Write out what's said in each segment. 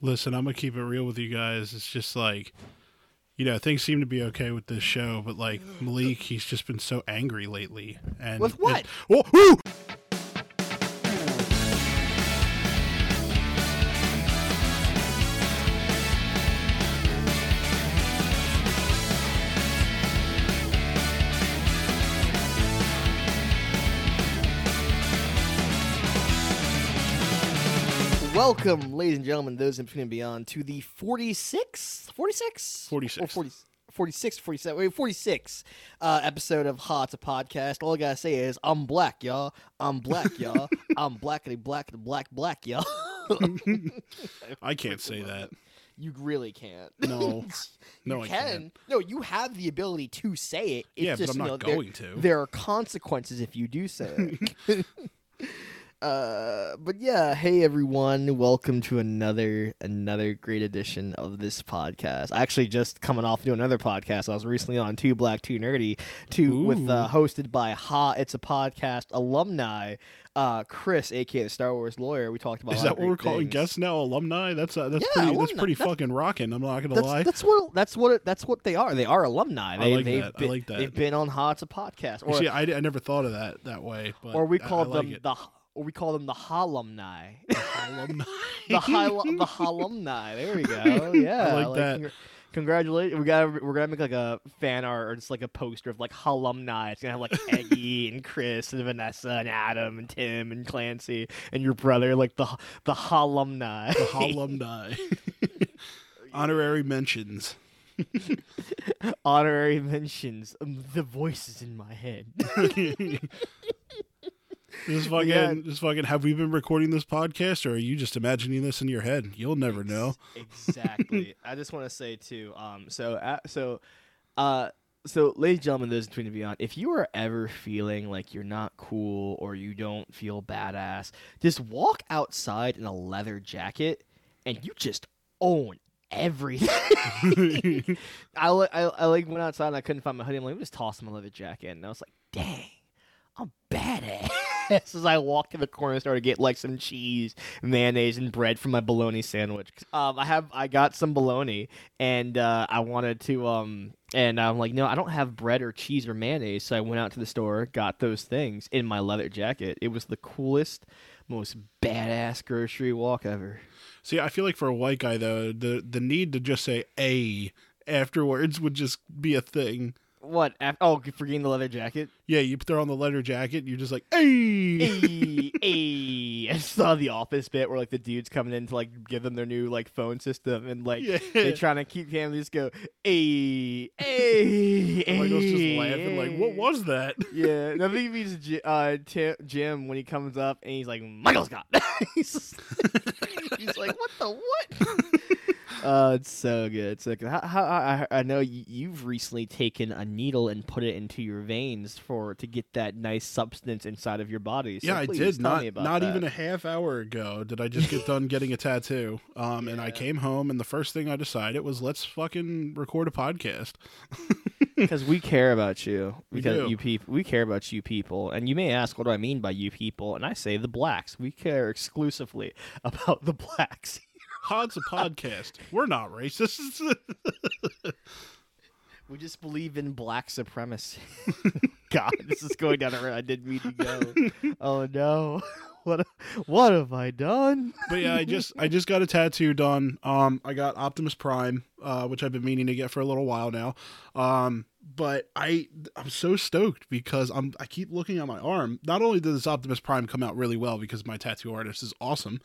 Listen, I'm gonna keep it real with you guys. It's just like, you know, things seem to be okay with this show, but like Malik, he's just been so angry lately. And With what? it- oh, woo! Welcome, ladies and gentlemen, those in between and beyond, to the 46, 46? 46. Or 40, 46, 47, wait, 46 uh, episode of Hot a Podcast. All I gotta say is, I'm black, y'all. I'm black, y'all. I'm blackity black, and black, black, y'all. I can't say that. you really can't. No, no, you I can. can't. No, you have the ability to say it. It's Yeah, but I'm you not know, there- going to. There are consequences if you do say it. Uh, but yeah, hey everyone, welcome to another another great edition of this podcast. I actually just coming off to another podcast. I was recently on Two Black Two Nerdy, two with uh, hosted by Ha. It's a podcast alumni. Uh, Chris, aka the Star Wars lawyer. We talked about. Is that what we're great calling things. guests now? Alumni? That's uh, that's Yeah, pretty. That's pretty That's- fucking rocking. I'm not gonna That's, lie. that's what that's what it, that's what they are. They are alumni. I They, like they've that. I like that. They've been on Ha. It's a podcast. Or See, I, I never thought of that that way. But or we I- call I like them it. the or we call them the alumni. alumni. the high the alumni. There we go. Yeah, like that. congr- Congratulations! We got we're gonna make like a fan art or just like a poster of like alumni. It's gonna have like Eggy and Chris and Vanessa and Adam and Tim and Clancy and your brother, like the the alumni. the alumni. Honorary mentions. Honorary mentions. um, the voices in my head. Just fucking, Yeah. just fucking. Have we been recording this podcast, or are you just imagining this in your head? You'll never know. Exactly. I just want to say too. Um. So. Uh, so. Uh. So, ladies and gentlemen, those between and beyond, if you are ever feeling like you're not cool or you don't feel badass, just walk outside in a leather jacket and you just own everything. I, I, I like went outside and I couldn't find my hoodie. I'm like, just toss my leather jacket. And I was like, dang, I'm badass. As I walked to the corner store to get like some cheese, mayonnaise, and bread for my bologna sandwich. Um, I have I got some bologna and uh, I wanted to um and I'm like, no, I don't have bread or cheese or mayonnaise. So I went out to the store, got those things in my leather jacket. It was the coolest, most badass grocery walk ever. See, I feel like for a white guy though, the the need to just say "a" afterwards would just be a thing. What? Af- oh, forgetting the leather jacket. Yeah, you throw on the leather jacket, you're just like "a." Ayy, ayy. I saw the office bit where like the dudes coming in to like give them their new like phone system and like Yeah. they're trying to keep him just go ayy, ayy. Michael's just laughing, like, "What was that?" Yeah, and I think he means Ji- uh, Jim when he comes up and he's like, Michael Scott. he's, he's like, what the what? Uh, it's so good. So good. How, how, I, I know you've recently taken a needle and put it into your veins for to get that nice substance inside of your body. So yeah, I did. Not not that. even a half hour ago did I just get done getting a tattoo. Um, and I came home, and the first thing I decided was let's fucking record a podcast. because we care about you We because you people we care about you people and you may ask what do i mean by you people and i say the blacks we care exclusively about the blacks Pod's a podcast. We're not racist. we just believe in black supremacy god this is going down a road i didn't mean to go oh no what what have i done but yeah, I just I just got a tattoo done. Um, I got Optimus Prime, uh, which I've been meaning to get for a little while now. Um, but I I'm so stoked because I'm I keep looking at my arm. Not only does this Optimus Prime come out really well because my tattoo artist is awesome,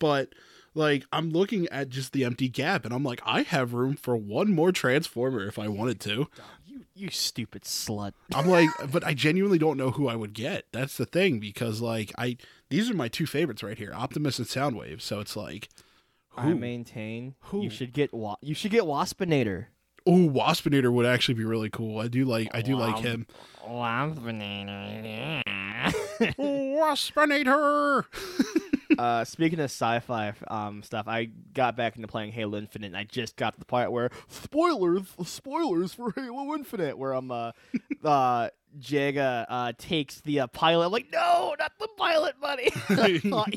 but like I'm looking at just the empty gap and I'm like I have room for one more Transformer if I wanted to. you you stupid slut I'm like, but I genuinely don't know who I would get. That's the thing because like I these are my two favorites right here, Optimus and Soundwave. So it's like, i maintain Who? you should get wa- you should get waspinator Oh, Waspinator would actually be really cool. I do like I do like Wow. him. waspinator yeah. Waspinator. uh, speaking of sci-fi um, stuff, I got back into playing Halo Infinite, and I just got to the part where spoilers, spoilers for Halo Infinite, where I'm uh, uh, Jega uh, takes the uh, pilot. I'm like, no, not the pilot buddy. Thought-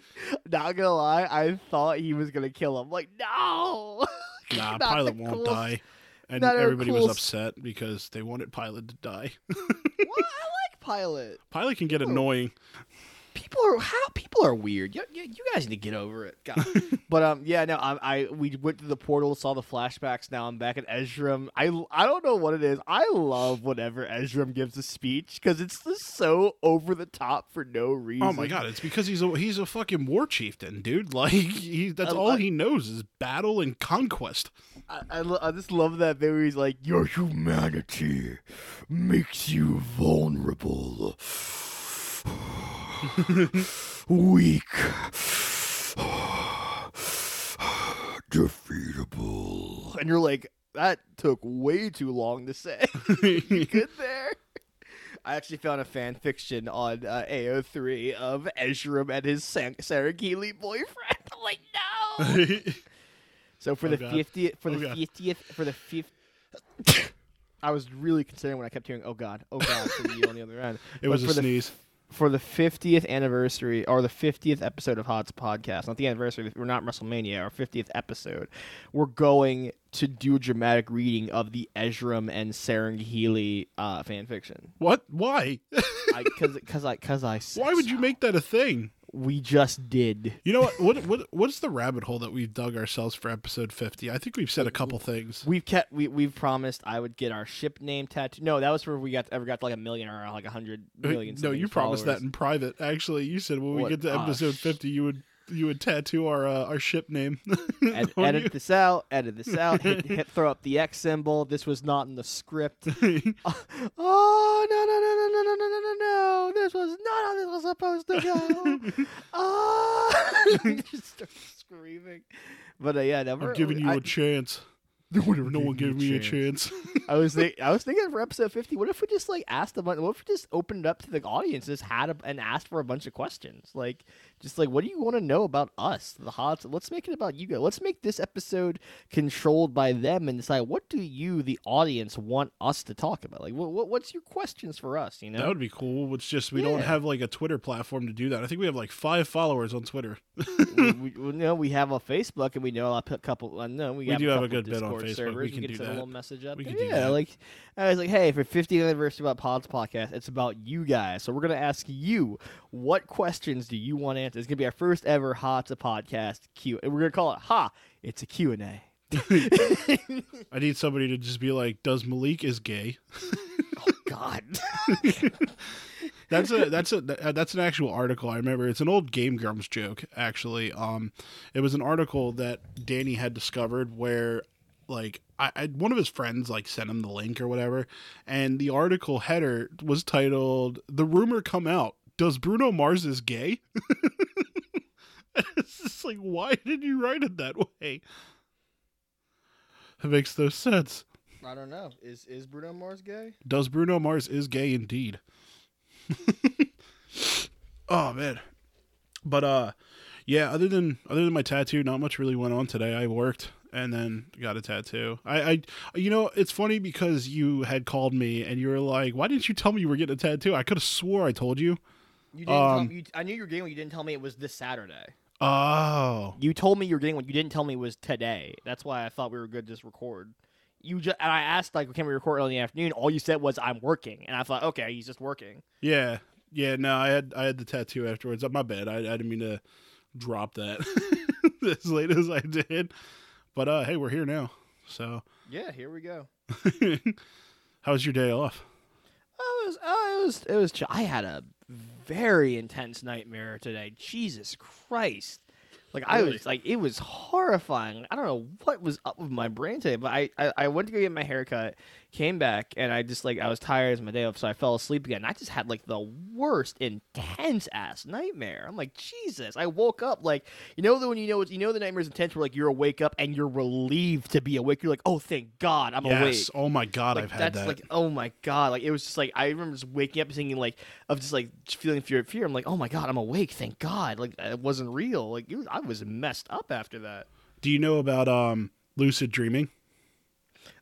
not gonna lie, I thought he was gonna kill him. Like, no. Nah, Pilot won't cool- die. And not everybody was cool s- upset because they wanted Pilot to die. what? I like pilot. Pilot can get Oh. annoying. People are how people are weird. You, you, you guys need to get over it. God. but um, yeah, no, I, I we went to the portal, saw the flashbacks. Now I'm back at Ezram. I I don't know what it is. I love whenever Ezram gives a speech because it's just so over the top for no reason. Oh my god, it's because he's a he's a fucking war chieftain, dude. Like he that's I- all I- he knows is battle and conquest. I, I, lo- I just love that bit where he's like, "Your humanity makes you vulnerable, weak, defeatable," and you're like, "That took way too long to say." you good there? I actually found a fan fiction on uh, AO3 of Ezram and his San- Sarah Keeley boyfriend. I'm like, no. So for Oh, the fiftieth, for Oh, the fiftieth, for the fifth, I was really concerned when I kept hearing "Oh God, oh God" from you on the other end. It was But a the sneeze. For the fiftieth anniversary or the fiftieth episode of Hot's podcast, not the anniversary. We're not WrestleMania. Our fiftieth episode. We're going to do a dramatic reading of the Ezram and Healy uh, fan fiction. What? Why? Because because I because I said Why would you make that a thing? We just did. You know what? What what what's the rabbit hole that we've dug ourselves for episode fifty? I think we've said a couple things. We've kept we we've promised I would get our ship name tattoo. No, that was for we got ever got to like a million or like a hundred million. Uh, no, you promised that in private. Actually, you said when we What? get to Ah, episode fifty, you would you would tattoo our uh, our ship name. Ed- edit you. this out. Edit this out. Hit, hit throw up the X symbol. This was not in the script. oh no no no no no no no no no no! This was not how this was supposed to go. Oh, just start screaming. But uh, yeah, never. I'm giving you I, a chance. No one gave me a chance. I was think, I was thinking for episode fifty. What if we just like asked a bunch? What if we just opened it up to the audience, just had a, and asked for a bunch of questions, like just like what do you want to know about us, the Hots? Let's make it about you guys. Let's make this episode controlled by them and decide what do you, the audience, want us to talk about. Like what, what what's your questions for us? You know, That would be cool. It's just we don't have like a Twitter platform to do that. I think we have like five followers on Twitter. we, we, we know we have a Facebook and we know a couple. Uh, no, we, We have do a have a good bit on Discord Facebook. Servers. We can do send a that. little message up. We can do yeah, that. like I was like, hey, for 50th anniversary about Pods podcast, it's about you guys. So we're gonna ask you what questions do you want answered. It's gonna be our first ever Hot to podcast Q. We're gonna call it Ha. It's a Q and A. I need somebody to just be like, "Does Malik is gay?" Oh God. That's a that's a that's an actual article. I remember it's an old Game Grumps joke. Actually, um, it was an article that Danny had discovered where, like, I, I one of his friends like sent him the link or whatever, and the article header was titled "The rumor come out: Does Bruno Mars is gay?" it's just like, why did you write it that way? It makes no sense. I don't know. Is is Bruno Mars gay? Does Bruno Mars is gay indeed? oh man. But uh yeah, other than other than my tattoo, not much really went on today. I worked and then got a tattoo. I, I you know, it's funny because you had called me and you were like, Why didn't you tell me you were getting a tattoo? I could have swore I told you. You didn't. tell Um, me, you, I knew you were getting one. You didn't tell me it was this Saturday. Oh. You told me you were getting one. You didn't tell me it was today. That's why I thought we were good to just record. You just and I asked like, can we record early in the afternoon? All you said was I'm working, and I thought, okay, he's just working. Yeah. Yeah, no, I had I had the tattoo afterwards. My bad. I, I didn't mean to drop that as late as I did. But uh hey, we're here now. So Yeah, here we go. How was your day off? Oh, it was, oh, it was, it was. ch- I had a very intense nightmare today. Jesus Christ! Like I Really? was like, it was horrifying. I don't know what was up with my brain today, but I, I, I went to go get my haircut, came back, and I just like I was tired as my day off, so I fell asleep again. I just had like the worst intense ass nightmare. I'm like, Jesus! I woke up like you know the when you know you know the nightmare's intense where like you're awake up and you're relieved to be awake. You're like, oh, thank God, I'm awake. Oh my god, Like, I've had that's that. like oh my god like it was just like i remember just waking up and thinking like of just like feeling fear fear i'm like oh my god i'm awake thank god like it wasn't real like it was, i was messed up after that Do you know about um lucid dreaming?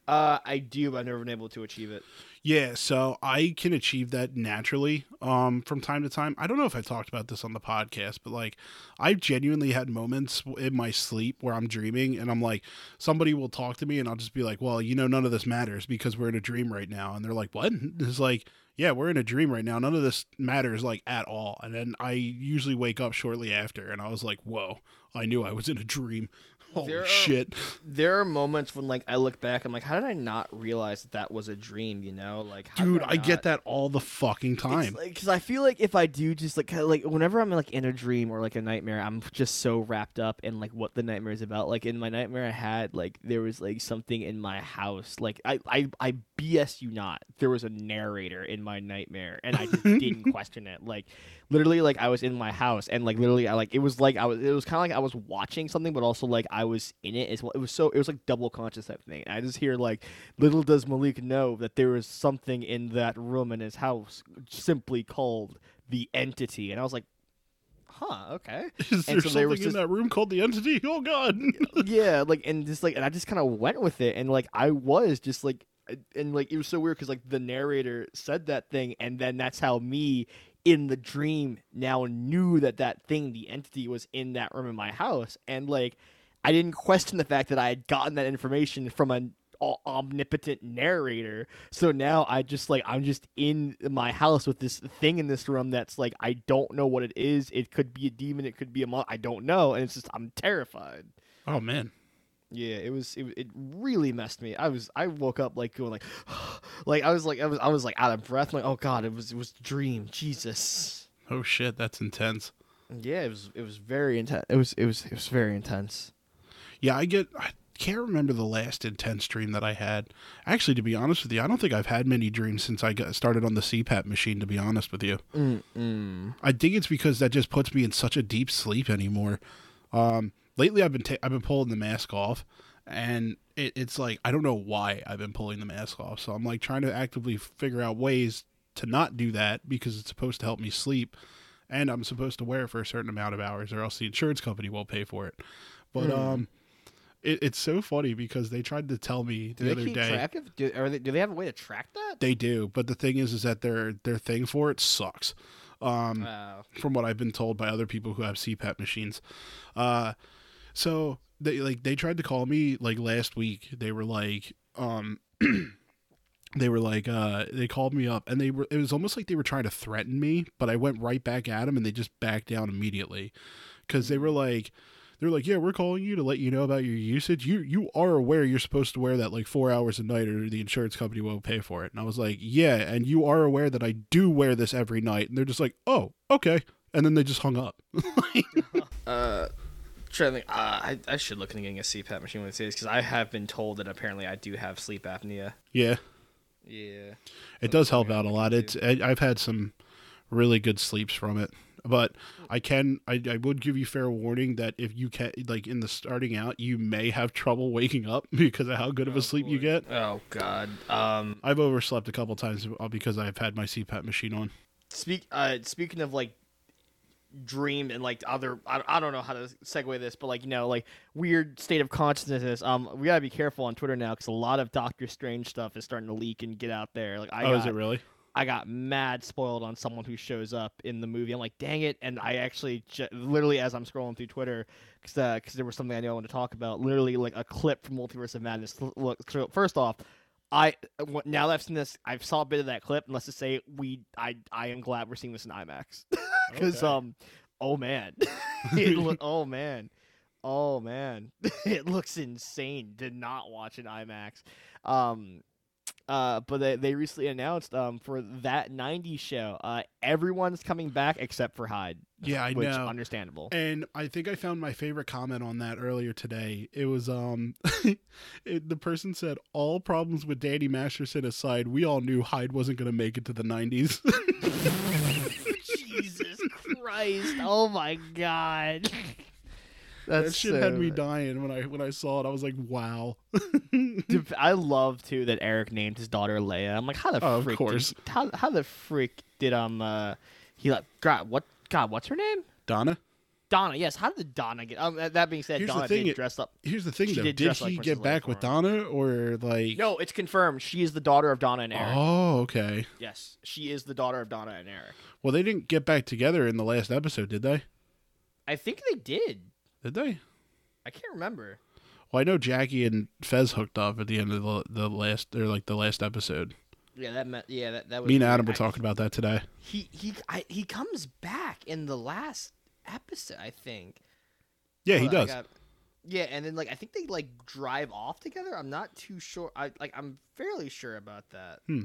Uh, I do, but I've never been able to achieve it. Yeah, so I can achieve that naturally um, from time to time. I don't know if I talked about this on the podcast, but like I've genuinely had moments in my sleep where I'm dreaming and I'm like, somebody will talk to me and I'll just be like, well, you know, none of this matters because we're in a dream right now. And they're like, what? It's like, yeah, we're in a dream right now. None of this matters like at all. And then I usually wake up shortly after and I was like, whoa, I knew I was in a dream. Holy There are- shit. There are moments when like I look back, I'm like, how did I not realize that that was a dream? You know, like how Dude, I get that all the fucking time. because I feel like if I do just like kinda like whenever I'm like in a dream or like a nightmare, I'm just so wrapped up in like what the nightmare is about. Like in my nightmare, I had like there was like something in my house. Like I I I BS you not, there was a narrator in my nightmare, and I just didn't question it. Like literally, like I was in my house, and like literally, I like it was like I was it was kind of like I was watching something, but also like I was in it as well. It was so it was like double conscious type thing. And I just hear like little does Malik know that there is something in that room in his house simply called the entity. And I was like, huh, okay. Is there so something in just- that room called the entity? Oh god. yeah, like, and just like, and I just kind of went with it. And like, I was just like, and like, it was so weird because like the narrator said that thing. And then that's how me in the dream now knew that that thing, the entity, was in that room in my house. And like, I didn't question the fact that I had gotten that information from an omnipotent narrator. So now I just like I'm just in my house with this thing in this room that's like I don't know what it is. It could be a demon. It could be a mon. I don't know, and it's just I'm terrified. oh man. Yeah, it was it, it really messed me. I was I woke up like going like like I was like I was I was like out of breath. I'm like oh god, it was it was a dream. Jesus. Oh shit, that's intense. Yeah, it was it was very intense. It was it was it was very intense. Yeah, I get. I can't remember the last intense dream that I had. Actually, to be honest with you, I don't think I've had many dreams since I got started on the CPAP machine. To be honest with you, Mm-mm. I think it's because that just puts me in such a deep sleep anymore. Um, lately, I've been ta- I've been pulling the mask off, and it, it's like I don't know why I've been pulling the mask off. So I'm like trying to actively figure out ways to not do that because it's supposed to help me sleep, and I'm supposed to wear it for a certain amount of hours, or else the insurance company won't pay for it. But Hmm. um, it, it's so funny because they tried to tell me Do the they other keep day track of? Do, they, do they have a way to track that? they do, but the thing is, is that their their thing for it sucks. Um, Wow. from what I've been told by other people who have CPAP machines. Uh, so they like they tried to call me like last week. They were like, um, they were like, uh, they called me up and they were. It was almost like they were trying to threaten me, but I went right back at them and they just backed down immediately because they were like. They're like, yeah, we're calling you to let you know about your usage. You you are aware you're supposed to wear that like four hours a night, or the insurance company won't pay for it. And I was like, yeah, and you are aware that I do wear this every night. And they're just like, oh, okay. And then they just hung up. Uh, trying to think. Uh, I I should look into getting a CPAP machine when it says because I have been told that apparently I do have sleep apnea. yeah, Yeah. it does help out a lot. It's I, I've had some really good sleeps from it, but I can I, I would give you fair warning that if you can like in the starting out, you may have trouble waking up because of how good of a sleep you get. Oh God. Um. I've overslept a couple times because I've had my CPAP machine on. Speak. Uh. Speaking of like dream and like other I, I don't know how to segue this but like you know like weird state of consciousness um we gotta be careful on twitter now because a lot of doctor strange stuff is starting to leak and get out there like i oh, got, is it really? I got mad spoiled on someone who shows up in the movie. I'm like, dang it! And I actually, literally, as I'm scrolling through Twitter, because uh, 'cause there was something I knew I wanted to talk about, literally like a clip from Multiverse of Madness. Look, so first off, I w- now that I've seen this, I've saw a bit of that clip. And let's just say we, I, I am glad we're seeing this in IMAX, because Okay. um, oh man, it look, oh man. Oh man, it looks insane. Did not watch in IMAX. Um, uh, but they, they recently announced um for that '90s show, uh, everyone's coming back except for Hyde. Yeah, I which know. understandable. And I think I found my favorite comment on that earlier today. It was um it, the person said all problems with Danny Masterson aside, we all knew Hyde wasn't going to make it to the 90s. Jesus Christ! Oh my God. That shit had me dying when I when I saw it. I was like, "Wow." Dude, I love too that Eric named his daughter Leia. I'm like, how the Oh, of freak? course. Did, how how the freak did um uh he like God what God what's her name? Donna? Donna. Yes. How did Donna get? Um, that being said, Here's Donna thing, did dress up. Here's the thing, She though. did Did, dress like he get back with. Donna, or like? No, it's confirmed. She is the daughter of Donna and Eric. Oh, okay. Yes, she is the daughter of Donna and Eric. Well, they didn't get back together in the last episode, did they? I think they did. Did they? I can't remember. Well, I know Jackie and Fez hooked up at the end of the, the last, or like the last episode. Yeah, that meant. Yeah, that that was. Me and. Adam were I- talking about that today. He he I, he comes back in the last episode, I think. Yeah, he on, does. got- yeah, and then like I think they like drive off together. I'm not too sure. I like I'm fairly sure about that. Hmm.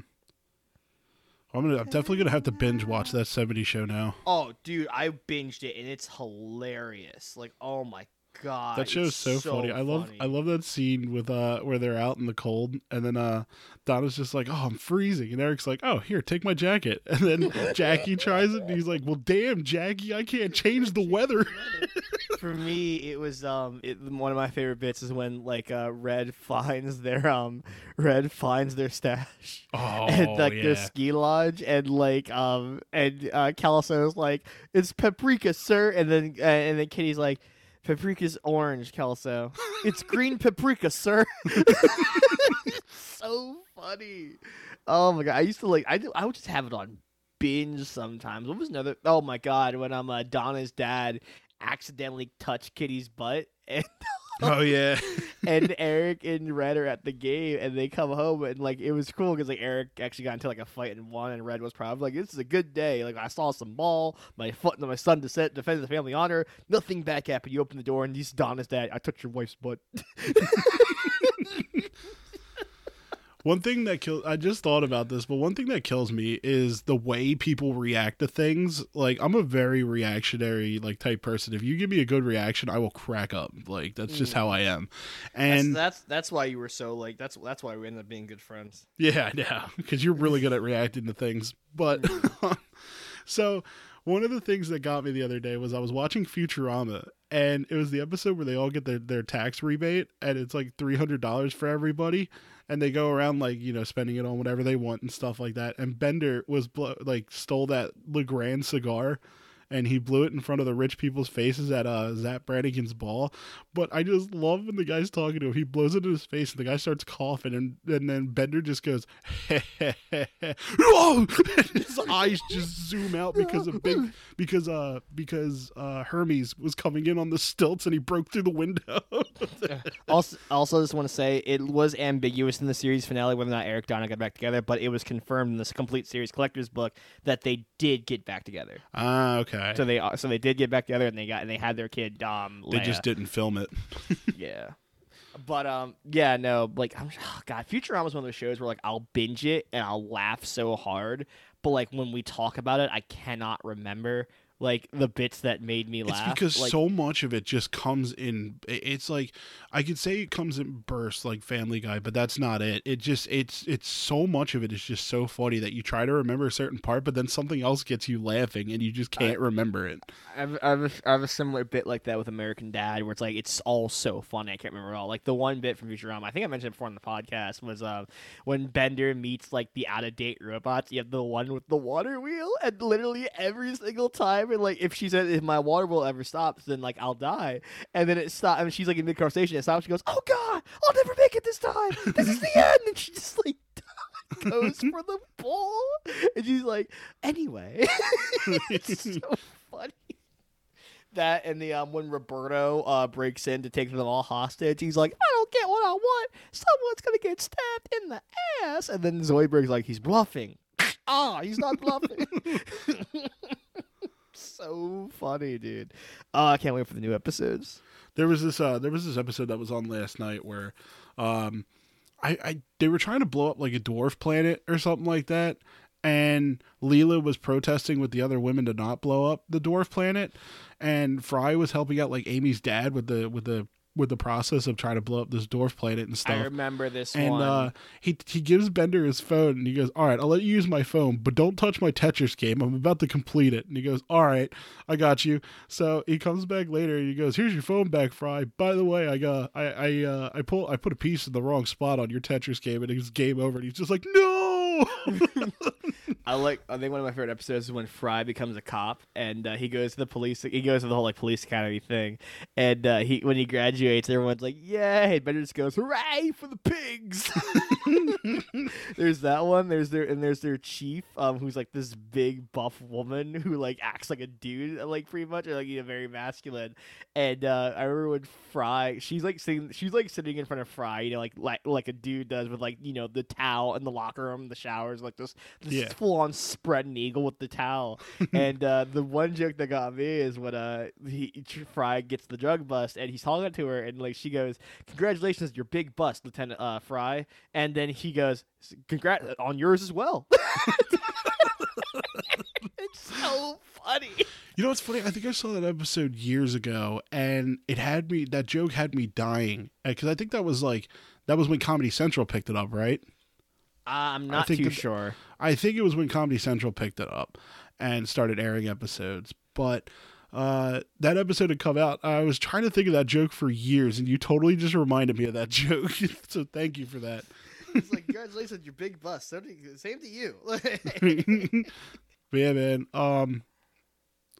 I'm gonna, I'm definitely gonna have to binge watch that '70s show now. Oh, dude, I binged it and it's hilarious. Like, oh my god, That show is so, funny. I love I love that scene with uh where they're out in the cold and then uh Donna's just like, "Oh, I'm freezing." And Eric's like, "Oh, here, take my jacket." And then Jackie tries it and he's like, "Well, damn, Jackie, I can't change the weather." For me, it was um it, one of my favorite bits is when like uh Red finds their um Red finds their stash. Oh, and like their yeah. ski lodge and like um and uh Kelso's like it's paprika sir and then uh, and then Kitty's like paprika's orange Kelso it's green paprika sir. So funny. Oh my god. I used to like I do, I would just have it on binge sometimes. What was another oh my god when um uh, Donna's dad accidentally touched Kitty's butt and Oh yeah. and Eric and Red are at the game, and they come home, and like it was cool because like Eric actually got into like a fight and won, and Red was proud. Like this is a good day. Like I saw some ball, my foot, my son descend, defended the family honor. Nothing bad happened. You open the door, and he's Donna's dad. I touched your wife's butt. One thing that kills I just thought about this, but one thing that kills me is the way people react to things. Like I'm a very reactionary like type person. If you give me a good reaction, I will crack up. Like that's just mm. how I am. And that's, that's that's why you were so like that's that's why we ended up being good friends. Yeah, yeah, because you're really good at reacting to things. But mm. so one of the things that got me the other day was I was watching Futurama, and it was the episode where they all get their, their tax rebate, and it's like three hundred dollars for everybody, and they go around like you know spending it on whatever they want and stuff like that. And Bender was blo- like stole that Legrand cigar. And he blew it in front of the rich people's faces at uh, Zap Brannigan's ball. But I just love when the guy's talking to him. He blows it in his face, and the guy starts coughing, and, and then Bender just goes, "Whoa!" And his eyes just zoom out because of big because uh because uh Hermes was coming in on the stilts and he broke through the window. also, also just want to say it was ambiguous in the series finale whether or not Eric Donna got back together, but it was confirmed in this complete series collector's book that they did get back together. Ah, okay. So they uh, so they did get back together and they got and they had their kid um they just didn't film it. yeah. But um yeah no like I'm oh God Futurama is one of those shows where like I'll binge it and I'll laugh so hard but like when we talk about it I cannot remember like the bits that made me laugh. It's because like, so much of it just comes in. It's like I could say it comes in bursts, like Family Guy, but that's not it. It just it's it's so much of it is just so funny that you try to remember a certain part, but then something else gets you laughing, and you just can't remember it. I have, I, have a, I have a similar bit like that with American Dad, where it's like it's all so funny. I can't remember it all. Like the one bit from Futurama, I think I mentioned it before on the podcast, was uh, when Bender meets like the out of date robots. You have the one with the water wheel, and literally every single time, like if she said if my water will ever stops, then like I'll die, and then it stops. I mean, she's like in mid conversation, it stops. She goes, "Oh God, I'll never make it this time. This is the end," and she just like. goes for the ball and she's like anyway it's so funny that and the um when Roberto uh breaks in to take them all hostage, he's like, I don't get what I want. Someone's gonna get stabbed in the ass, and then Zoidberg's like, he's bluffing. ah, he's not bluffing. So funny, dude. Uh, I can't wait for the new episodes. There was this uh there was this episode that was on last night where um I, I they were trying to blow up like a dwarf planet or something like that and Leela was protesting with the other women to not blow up the dwarf planet and Fry was helping out like Amy's dad with the with the with the process of trying to blow up this dwarf planet and stuff. I remember this And one. uh, he he gives Bender his phone and he goes, "All right, I'll let you use my phone, but don't touch my Tetris game. I'm about to complete it." And he goes, "All right, I got you." So he comes back later and he goes, "Here's your phone back, Fry. By the way, I got I I uh, I pull I put a piece in the wrong spot on your Tetris game and it's game over." And he's just like, "No!" I like. I think one of my favorite episodes is when Fry becomes a cop and uh, he goes to the police. He goes to the whole like police academy thing, and uh, he when he graduates, everyone's like, "Yay!" And Bender just goes, "Hooray for the pigs!" there's that one. There's their and there's their chief, um, who's like this big buff woman who like acts like a dude, like pretty much, or like you know, very masculine. And uh, I remember when Fry, she's like sitting, she's like sitting in front of Fry, you know, like like like a dude does with like you know the towel in the locker room, the showers, like this, this Yeah. full on spread an eagle with the towel. and uh, the one joke that got me is when uh he Fry gets the drug bust and he's talking to her and like she goes, "Congratulations, your big bust, Lieutenant uh, Fry," and then he goes, "Congrats on yours as well." it's so funny. You know what's funny? I think I saw that episode years ago, and it had me. That joke had me dying because I think that was like that was when Comedy Central picked it up, right? I'm not think too that- sure. I think it was when Comedy Central picked it up and started airing episodes. But uh, that episode had come out. I was trying to think of that joke for years, and you totally just reminded me of that joke. so thank you for that. It's like congratulations, your big bust. Same to you. but yeah, man. Um,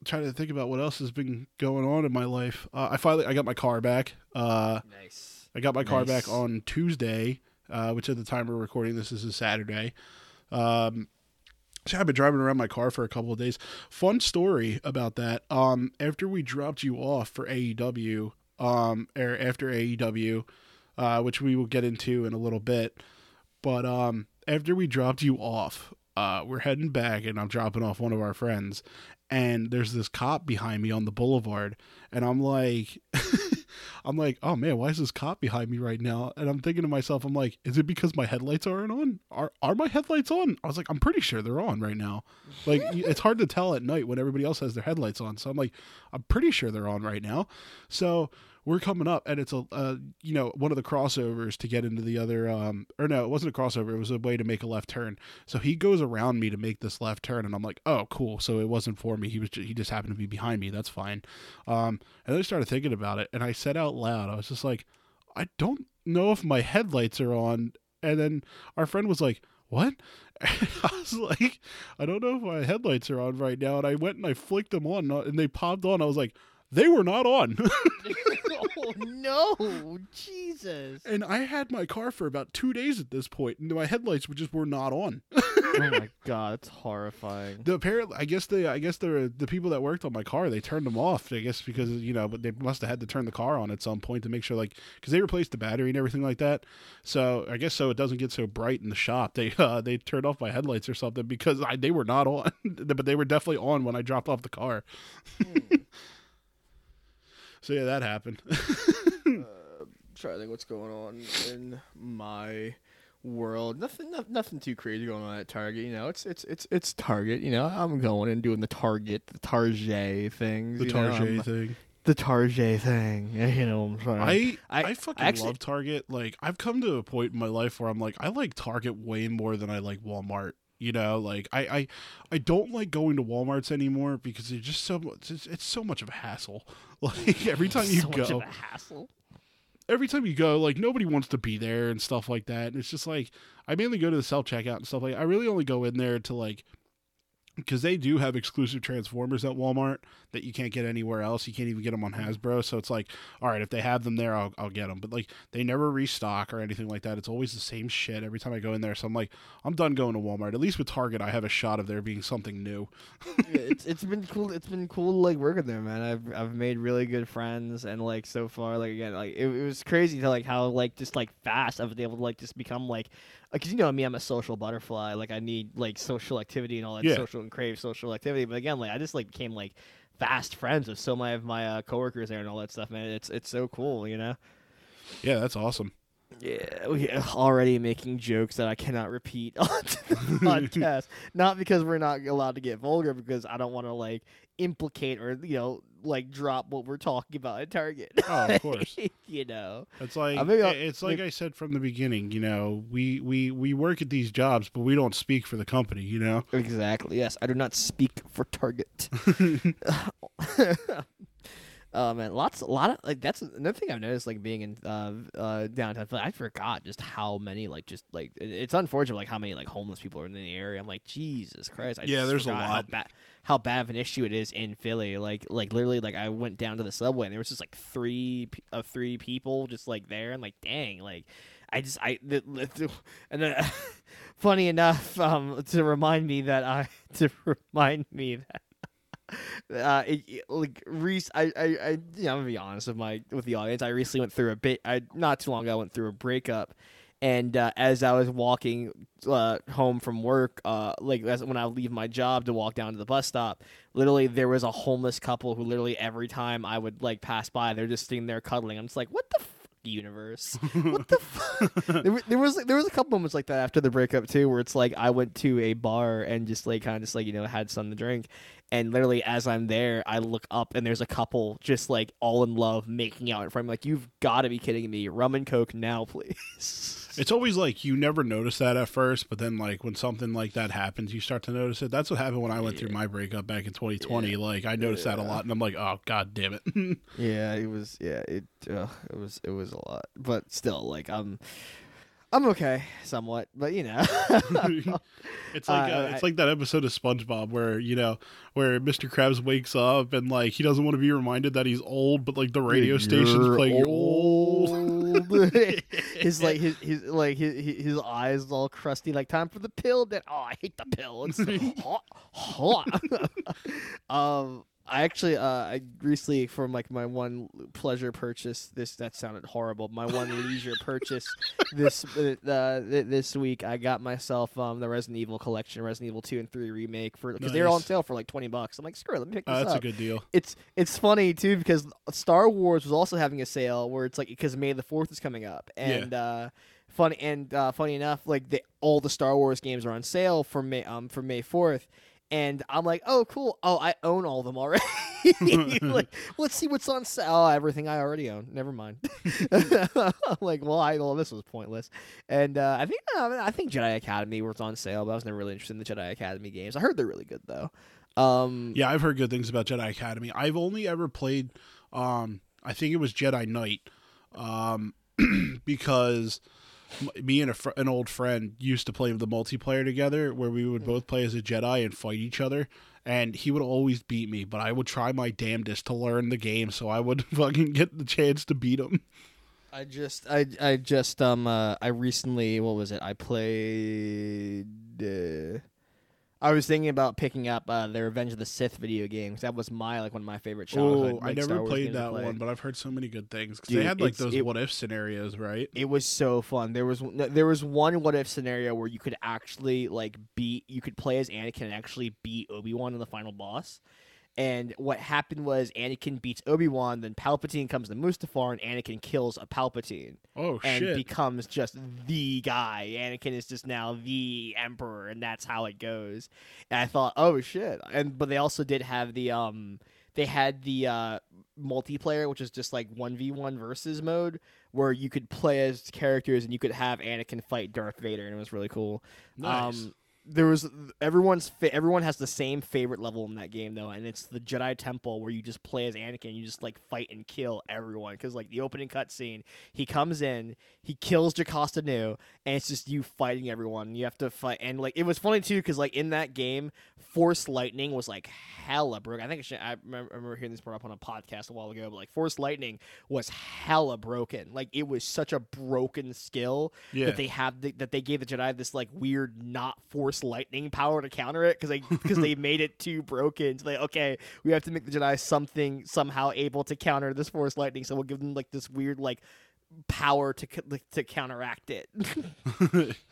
trying to think about what else has been going on in my life. Uh, I finally I got my car back. Uh, nice. I got my car Nice. back on Tuesday, uh, which at the time we're recording this is a Saturday. Um, so I've been driving around my car for a couple of days. Fun story about that. Um, after we dropped you off for AEW, um, or after AEW, uh, which we will get into in a little bit, but um, after we dropped you off, uh, we're heading back, and I'm dropping off one of our friends, and there's this cop behind me on the boulevard, and I'm like. I'm like, oh man, why is this cop behind me right now? And I'm thinking to myself, I'm like, is it because my headlights aren't on? Are are my headlights on? I was like, I'm pretty sure they're on right now. Like, it's hard to tell at night when everybody else has their headlights on. So I'm like, I'm pretty sure they're on right now. So we're coming up, and it's a, uh, you know, one of the crossovers to get into the other, um, or no, it wasn't a crossover. It was a way to make a left turn. So he goes around me to make this left turn, and I'm like, oh, cool. So it wasn't for me. He was, ju- he just happened to be behind me. That's fine. Um, and then I started thinking about it, and I said out loud, I was just like, I don't know if my headlights are on. And then our friend was like, What? And I was like, I don't know if my headlights are on right now. And I went and I flicked them on, and they popped on. I was like, They were not on. oh no, Jesus! and I had my car for about two days at this point, and my headlights were just were not on. oh my god, it's horrifying. The apparently, I guess the I guess the the people that worked on my car they turned them off. I guess because you know, but they must have had to turn the car on at some point to make sure like because they replaced the battery and everything like that. So I guess so it doesn't get so bright in the shop. They uh, they turned off my headlights or something because I, they were not on, but they were definitely on when I dropped off the car. So yeah, that happened. Uh, trying to think what's going on in my world. Nothing, no, nothing too crazy going on at Target. You know, it's it's it's it's Target. You know, I'm going and doing the Target, the Target things. the you know, Target I'm- thing. the Target thing. You know, I'm sorry. I, I- I fucking I actually- love Target. Like I've come to a point in my life where I'm like I like Target way more than I like Walmart. You know, like I I, I don't like going to WalMarts anymore because it's just so much. It's, it's so much of a hassle. Like every time you so much go, of a hassle. every time you go, like nobody wants to be there and stuff like that. And it's just like I mainly go to the self checkout and stuff like. I really only go in there to like because they do have exclusive Transformers at Walmart that you can't get anywhere else. You can't even get them on Hasbro. So it's like, all right, if they have them there, I'll, I'll get them. But like, they never restock or anything like that. It's always the same shit every time I go in there. So I'm like, I'm done going to Walmart. At least with Target, I have a shot of there being something new. It's it's been cool. It's been cool like work with them, man. I've I've made really good friends, and like so far, like again, like it, it was crazy to like how like just like fast I've been able to like just become like, because you know me, I'm a social butterfly. Like I need like social activity and all that Yeah. social and crave social activity. But again, like I just like became like fast friends with so many of my uh, coworkers there and all that stuff, man. It's it's so cool, you know. Yeah, that's awesome. Yeah, we already making jokes that I cannot repeat on the podcast. Not because we're not allowed to get vulgar, because I don't want to like implicate or you know like drop what we're talking about at Target. Oh, of course. you know. It's like Uh, it's like I said from the beginning. You know, we we we work at these jobs, but we don't speak for the company. You know. Exactly. Yes, I do not speak for Target. Oh man, lots, a lot of like that's another thing I've noticed. Like being in uh, uh, downtown, Philly, I forgot just how many like just like it, it's unfortunate like how many like homeless people are in the area. I'm like Jesus Christ. I Yeah, just there's a forgot How, lot. ba- how bad of an issue it is in Philly. Like like literally like I went down to the subway and there was just like three of three people just like there and like dang like I just I the, the, and then funny enough um to remind me that I to remind me that uh, it, it- like Reese, I, I, I, you know, I'm gonna be honest with my with the audience. I recently went through a bit. I not too long ago I went through a breakup, and uh, as I was walking uh, home from work, uh, like when I leave my job to walk down to the bus stop, literally there was a homeless couple who literally every time I would like pass by, they're just sitting there cuddling. I'm just like, what the. Universe. What the fuck? There, there was there was a couple moments like that after the breakup too where it's like i went to a bar and just like kind of just like you know had something to drink. And literally as i'm there i look up and there's a couple just like all in love making out in front of me like you've got to be kidding me. Rum and coke now please It's always like you never notice that at first, but then like when something like that happens, you start to notice it. That's what happened when I went through my breakup back in 2020. Like I noticed that a lot, and I'm like, oh god damn it. yeah it was yeah it uh, it was it was a lot but still like i'm i'm okay somewhat but you know it's like Uh, uh, it's like that episode of SpongeBob where you know where Mr. Krabs wakes up and like he doesn't want to be reminded that he's old, but like the radio station's playing you're old. his like his, his like his, his eyes all crusty like time for the pill that oh i hate the pill. It's hot hot. Um I actually, uh, I recently from like my one pleasure purchase. This that sounded horrible. My one leisure purchase this uh, th- this week. I got myself um the Resident Evil collection, Resident Evil two and three remake for because they were on sale for like twenty bucks. I'm like, screw it, let me pick this Uh, that's up a good deal. it's it's funny too because Star Wars was also having a sale where it's like because May the Fourth is coming up and uh, funny and uh, funny enough like the, all the Star Wars games are on sale for May um for May Fourth. And I'm like, oh, cool. Oh, I own all of them already. like, let's see what's on sale. Oh, everything I already own. Never mind. I'm like, well, I well, this was pointless. And uh, I think uh, I think Jedi Academy was on sale, but I was never really interested in the Jedi Academy games. I heard they're really good though. Um, Yeah, I've heard good things about Jedi Academy. I've only ever played, um, I think it was Jedi Knight, um, because me and a fr- an old friend used to play the multiplayer together, where we would both play as a Jedi and fight each other. And he would always beat me, but I would try my damnedest to learn the game so I would fucking get the chance to beat him. I just I I just um uh, I recently what was it? I played uh, I was thinking about picking up uh, the Revenge of the Sith video games. That was my like one of my favorite childhood. Oh, I like, Star never played that play. one, but I've heard so many good things because they had like those it- what if scenarios, right? It was so fun. There was there was one what if scenario where you could actually like beat you could play as Anakin and actually beat Obi Wan in the final boss. And what happened was Anakin beats Obi Wan, then Palpatine comes to Mustafar, and Anakin kills a Palpatine. Oh and shit! And becomes just the guy. Anakin is just now the emperor, and that's how it goes. And I thought, oh shit! And but they also did have the um, they had the uh multiplayer, which is just like one v one versus mode, where you could play as characters and you could have Anakin fight Darth Vader, and it was really cool. nice. Um, there was everyone's fa- everyone has the same favorite level in that game though, and it's the Jedi Temple where you just play as Anakin. You just like fight and kill everyone because like the opening cutscene, he comes in, he kills Jocasta Nu, and it's just you fighting everyone. You have to fight, and like it was funny too because like in that game, Force Lightning was like hella broken. I think I, should, I, remember, I remember hearing this brought up on a podcast a while ago, but like Force Lightning was hella broken. Like it was such a broken skill yeah, that they have the, that they gave the Jedi this like weird not force lightning power to counter it because they because they made it too broken. So they okay, we have to make the Jedi something somehow able to counter this force lightning. So we'll give them like this weird like power to like, to counteract it.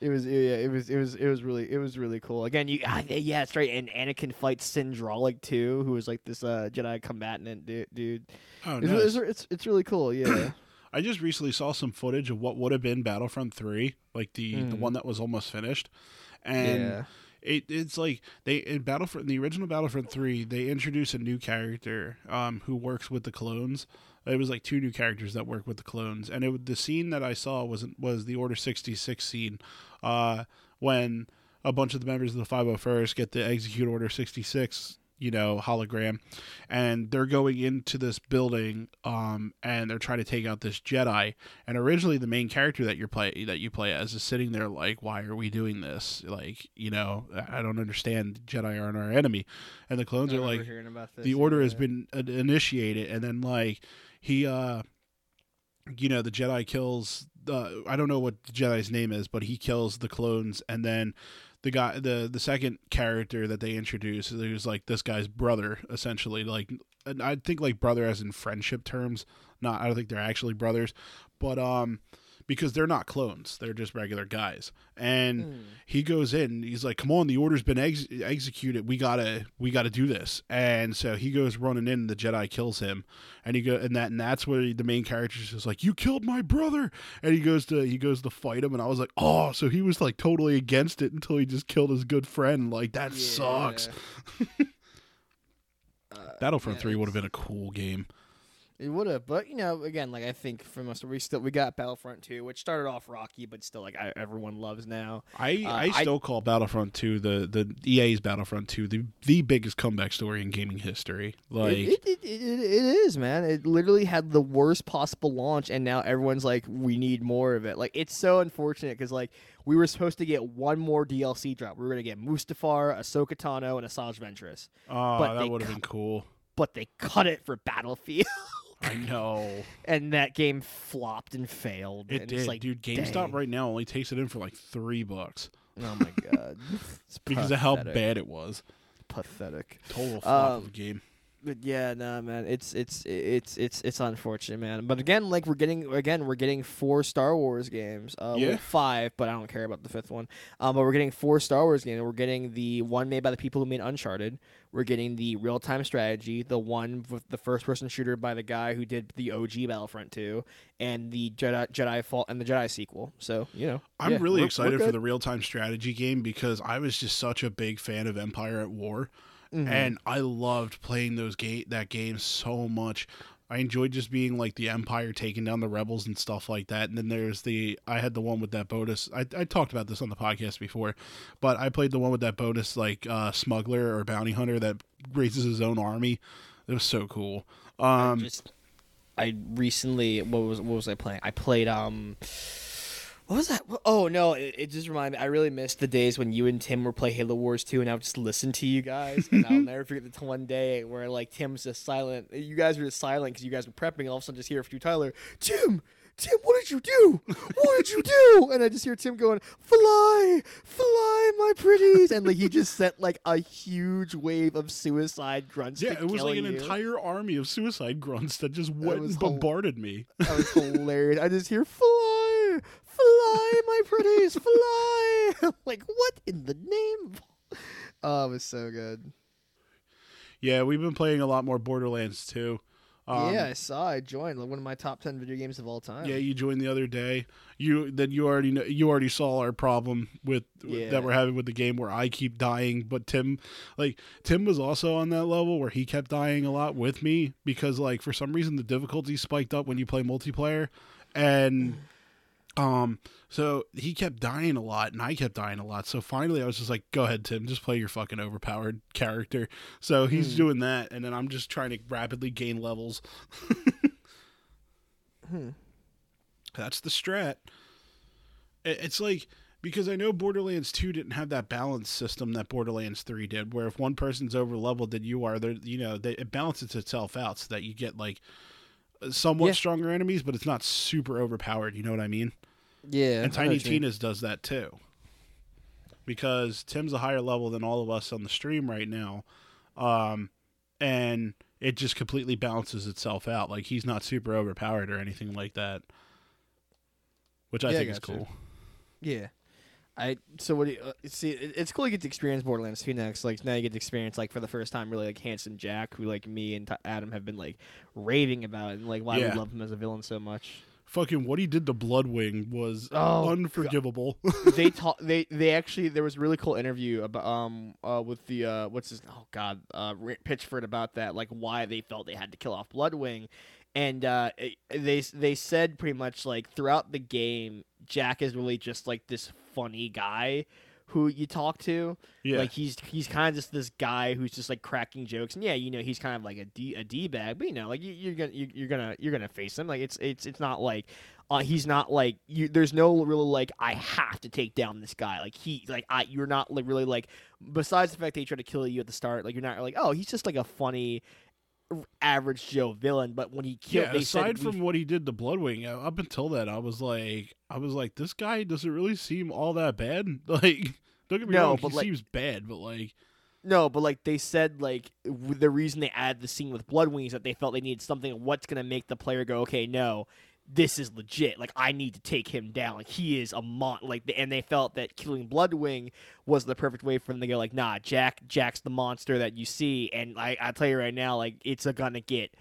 It was yeah, it was it was it was really it was really cool. Again, you ah, yeah, that's right. And Anakin fights Cin Drallig too, who was like this uh, Jedi combatant du- dude. oh, It's, nice. it's, it's it's really cool. Yeah. I just recently saw some footage of what would have been Battlefront 3, like the, the Mm. one that was almost finished. And yeah. it, it's like they in Battlefront in the original Battlefront 3, they introduce a new character um, who works with the clones. It was like two new characters that work with the clones, and it the scene that I saw was was the Order 66 scene uh, when a bunch of the members of the 501st get to execute Order 66 you know hologram and they're going into this building um and they're trying to take out this jedi. And originally the main character that you're play that you play as is sitting there like why are we doing this? Like you know i don't understand. Jedi aren't our enemy. And the clones are like hearing about this, the order has been uh, initiated and then like he uh you know the jedi kills uh, i don't know what the jedi's name is but he kills the clones and then the guy the the second character that they introduce who's like this guy's brother essentially like i think like brother as in friendship terms not i don't think they're actually brothers but um because they're not clones. They're just regular guys. And Hmm. he goes in he's like come on the order's been ex- executed. We gotta we gotta do this. And so he goes running in the jedi kills him. And he go and that and that's where the main character is like you killed my brother. And he goes to he goes to fight him. And i was like oh so he was like totally against it until he just killed his good friend. Like that sucks. Uh, battlefront yeah, 3 would have been a cool game It would have, but you know, again, like I think from us, we still we got Battlefront 2, which started off rocky, but still like I, everyone loves now. I, Uh, I I- still call Battlefront 2 the the EA's Battlefront 2 the the biggest comeback story in gaming history. Like it, it, it, it, is, man. It literally had the worst possible launch, and now everyone's like, we need more of it. Like, it's so unfortunate because, like, we were supposed to get one more DLC drop. We were going to get Mustafar, Ahsoka Tano, and Asajj Ventress. oh, but that would have cu- been cool. But they cut it for Battlefield, I know. and that game flopped and failed. It and did, It's like, dude. GameStop dang. right now only takes it in for like 3 bucks Oh my god, because of how bad it was. Pathetic. Total flop of Um, a game. But yeah, nah, man, it's it's it's it's it's unfortunate, man. But again, like we're getting again, we're getting four Star Wars games. Uh, Yeah. five, but I don't care about the fifth one. Um, but we're getting four Star Wars games. We're getting the one made by the people who made Uncharted. We're getting the real time strategy, the one with the first person shooter by the guy who did the OG Battlefront two, and the Jedi Jedi Fall and the Jedi sequel. So you know, I'm yeah, really we're- we're excited for the real time strategy game because I was just such a big fan of Empire at War, Mhm. and I loved playing those game that game so much. I enjoyed just being like the Empire taking down the rebels and stuff like that. And then there's the I had the one with that bonus. I, I talked about this on the podcast before, but I played the one with that bonus like uh, smuggler or bounty hunter that raises his own army. It was so cool. I Um, just I recently what was what was I playing? I played um what was that? Oh no! It, it just reminded me. I really missed the days when you and Tim were play Halo Wars 2, and I would just listen to you guys. And I'll never forget the one day where like Tim's just silent. You guys were just silent because you guys were prepping. And all of a sudden, just hear from Tyler, Tim, Tim, what did you do? What did you do? And I just hear Tim going, "Fly, fly, my pretties!" And like he just sent like a huge wave of suicide grunts. yeah, it was like an you. entire army of suicide grunts that just went was and hol- bombarded me. That was hilarious. I just hear fly, fly, my pretties, fly. Like, what in the name? Oh, it was so good. Yeah, we've been playing a lot more Borderlands too. Um, yeah, I saw. I joined like, one of my top ten video games of all time. Yeah, you joined the other day. You then you already know you already saw our problem with Yeah. that we're having with the game where I keep dying, but Tim like Tim was also on that level where he kept dying a lot with me because like for some reason the difficulty spiked up when you play multiplayer and um so he kept dying a lot and I kept dying a lot. So finally I was just like go ahead Tim, just play your fucking overpowered character. So he's Hmm. doing that and then I'm just trying to rapidly gain levels. Hmm. That's the strat. It's like because I know Borderlands 2 didn't have that balance system that Borderlands 3 did, where if one person's over leveled than you are, there you know, they, it balances itself out so that you get like somewhat Yeah. stronger enemies, but it's not super overpowered. You know what I mean? Yeah. and Tiny you. Tina's does that too. Because Tim's a higher level than all of us on the stream right now. Um, and it just completely balances itself out. Like he's not super overpowered or anything like that. Which I Yeah, I think is gotcha. cool. Yeah. I so what do you, uh, see? It, it's cool you get to experience Borderlands 2 next. Like now you get to experience like for the first time really like Handsome Jack, who like me and T- Adam have been like raving about, and like why Yeah. we love him as a villain so much. Fucking what he did to Bloodwing was Oh, unforgivable. they ta- they they actually there was a really cool interview about um uh with the uh what's his oh god uh Pitchford about that like why they felt they had to kill off Bloodwing, and uh they they said pretty much like throughout the game Jack is really just like this funny guy who you talk to. Yeah. Like he's he's kind of just this guy who's just like cracking jokes, and yeah, you know he's kind of like a d a d bag, but you know like you, you're gonna you, you're gonna you're gonna face him. Like it's it's it's not like uh, he's not like you. There's no really like I have to take down this guy. Like he like I you're not like really like besides the fact that he tried to kill you at the start. Like you're not like oh he's just like a funny average Joe villain. But when he killed, yeah, aside from what he did to Bloodwing, uh, up until then, I was like, I was like, this guy doesn't really seem all that bad. Like, don't get me No, wrong, but, he like- seems bad, but like, No, but like they said, like the reason they added the scene with Bloodwing is that they felt they needed something. What's gonna make the player go, okay, no, this is legit. Like I need to take him down. Like he is a mon. Like and they felt that killing Bloodwing was the perfect way for them to go. Like nah, Jack, Jack's the monster that you see. And I, I tell you right now, like it's a gonna get.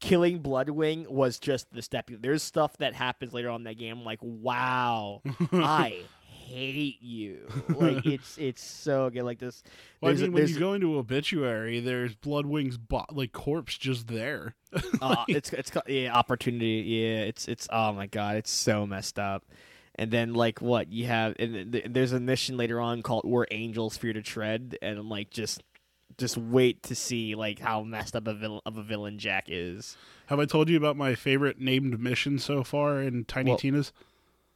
Killing Bloodwing was just the step. There's stuff that happens later on in that game. Like, wow, I hate you. Like it's it's so good. Like this. well, I mean, when you go into obituary, there's Bloodwing's bo- like corpse just there. uh, it's it's yeah opportunity yeah it's it's oh my god it's so messed up and then like what you have and th- th- there's a mission later on called where angels fear to tread and I'm like just just wait to see like how messed up a villain of a villain Jack is Have I told you about my favorite named mission so far in Tiny Well- Tina's?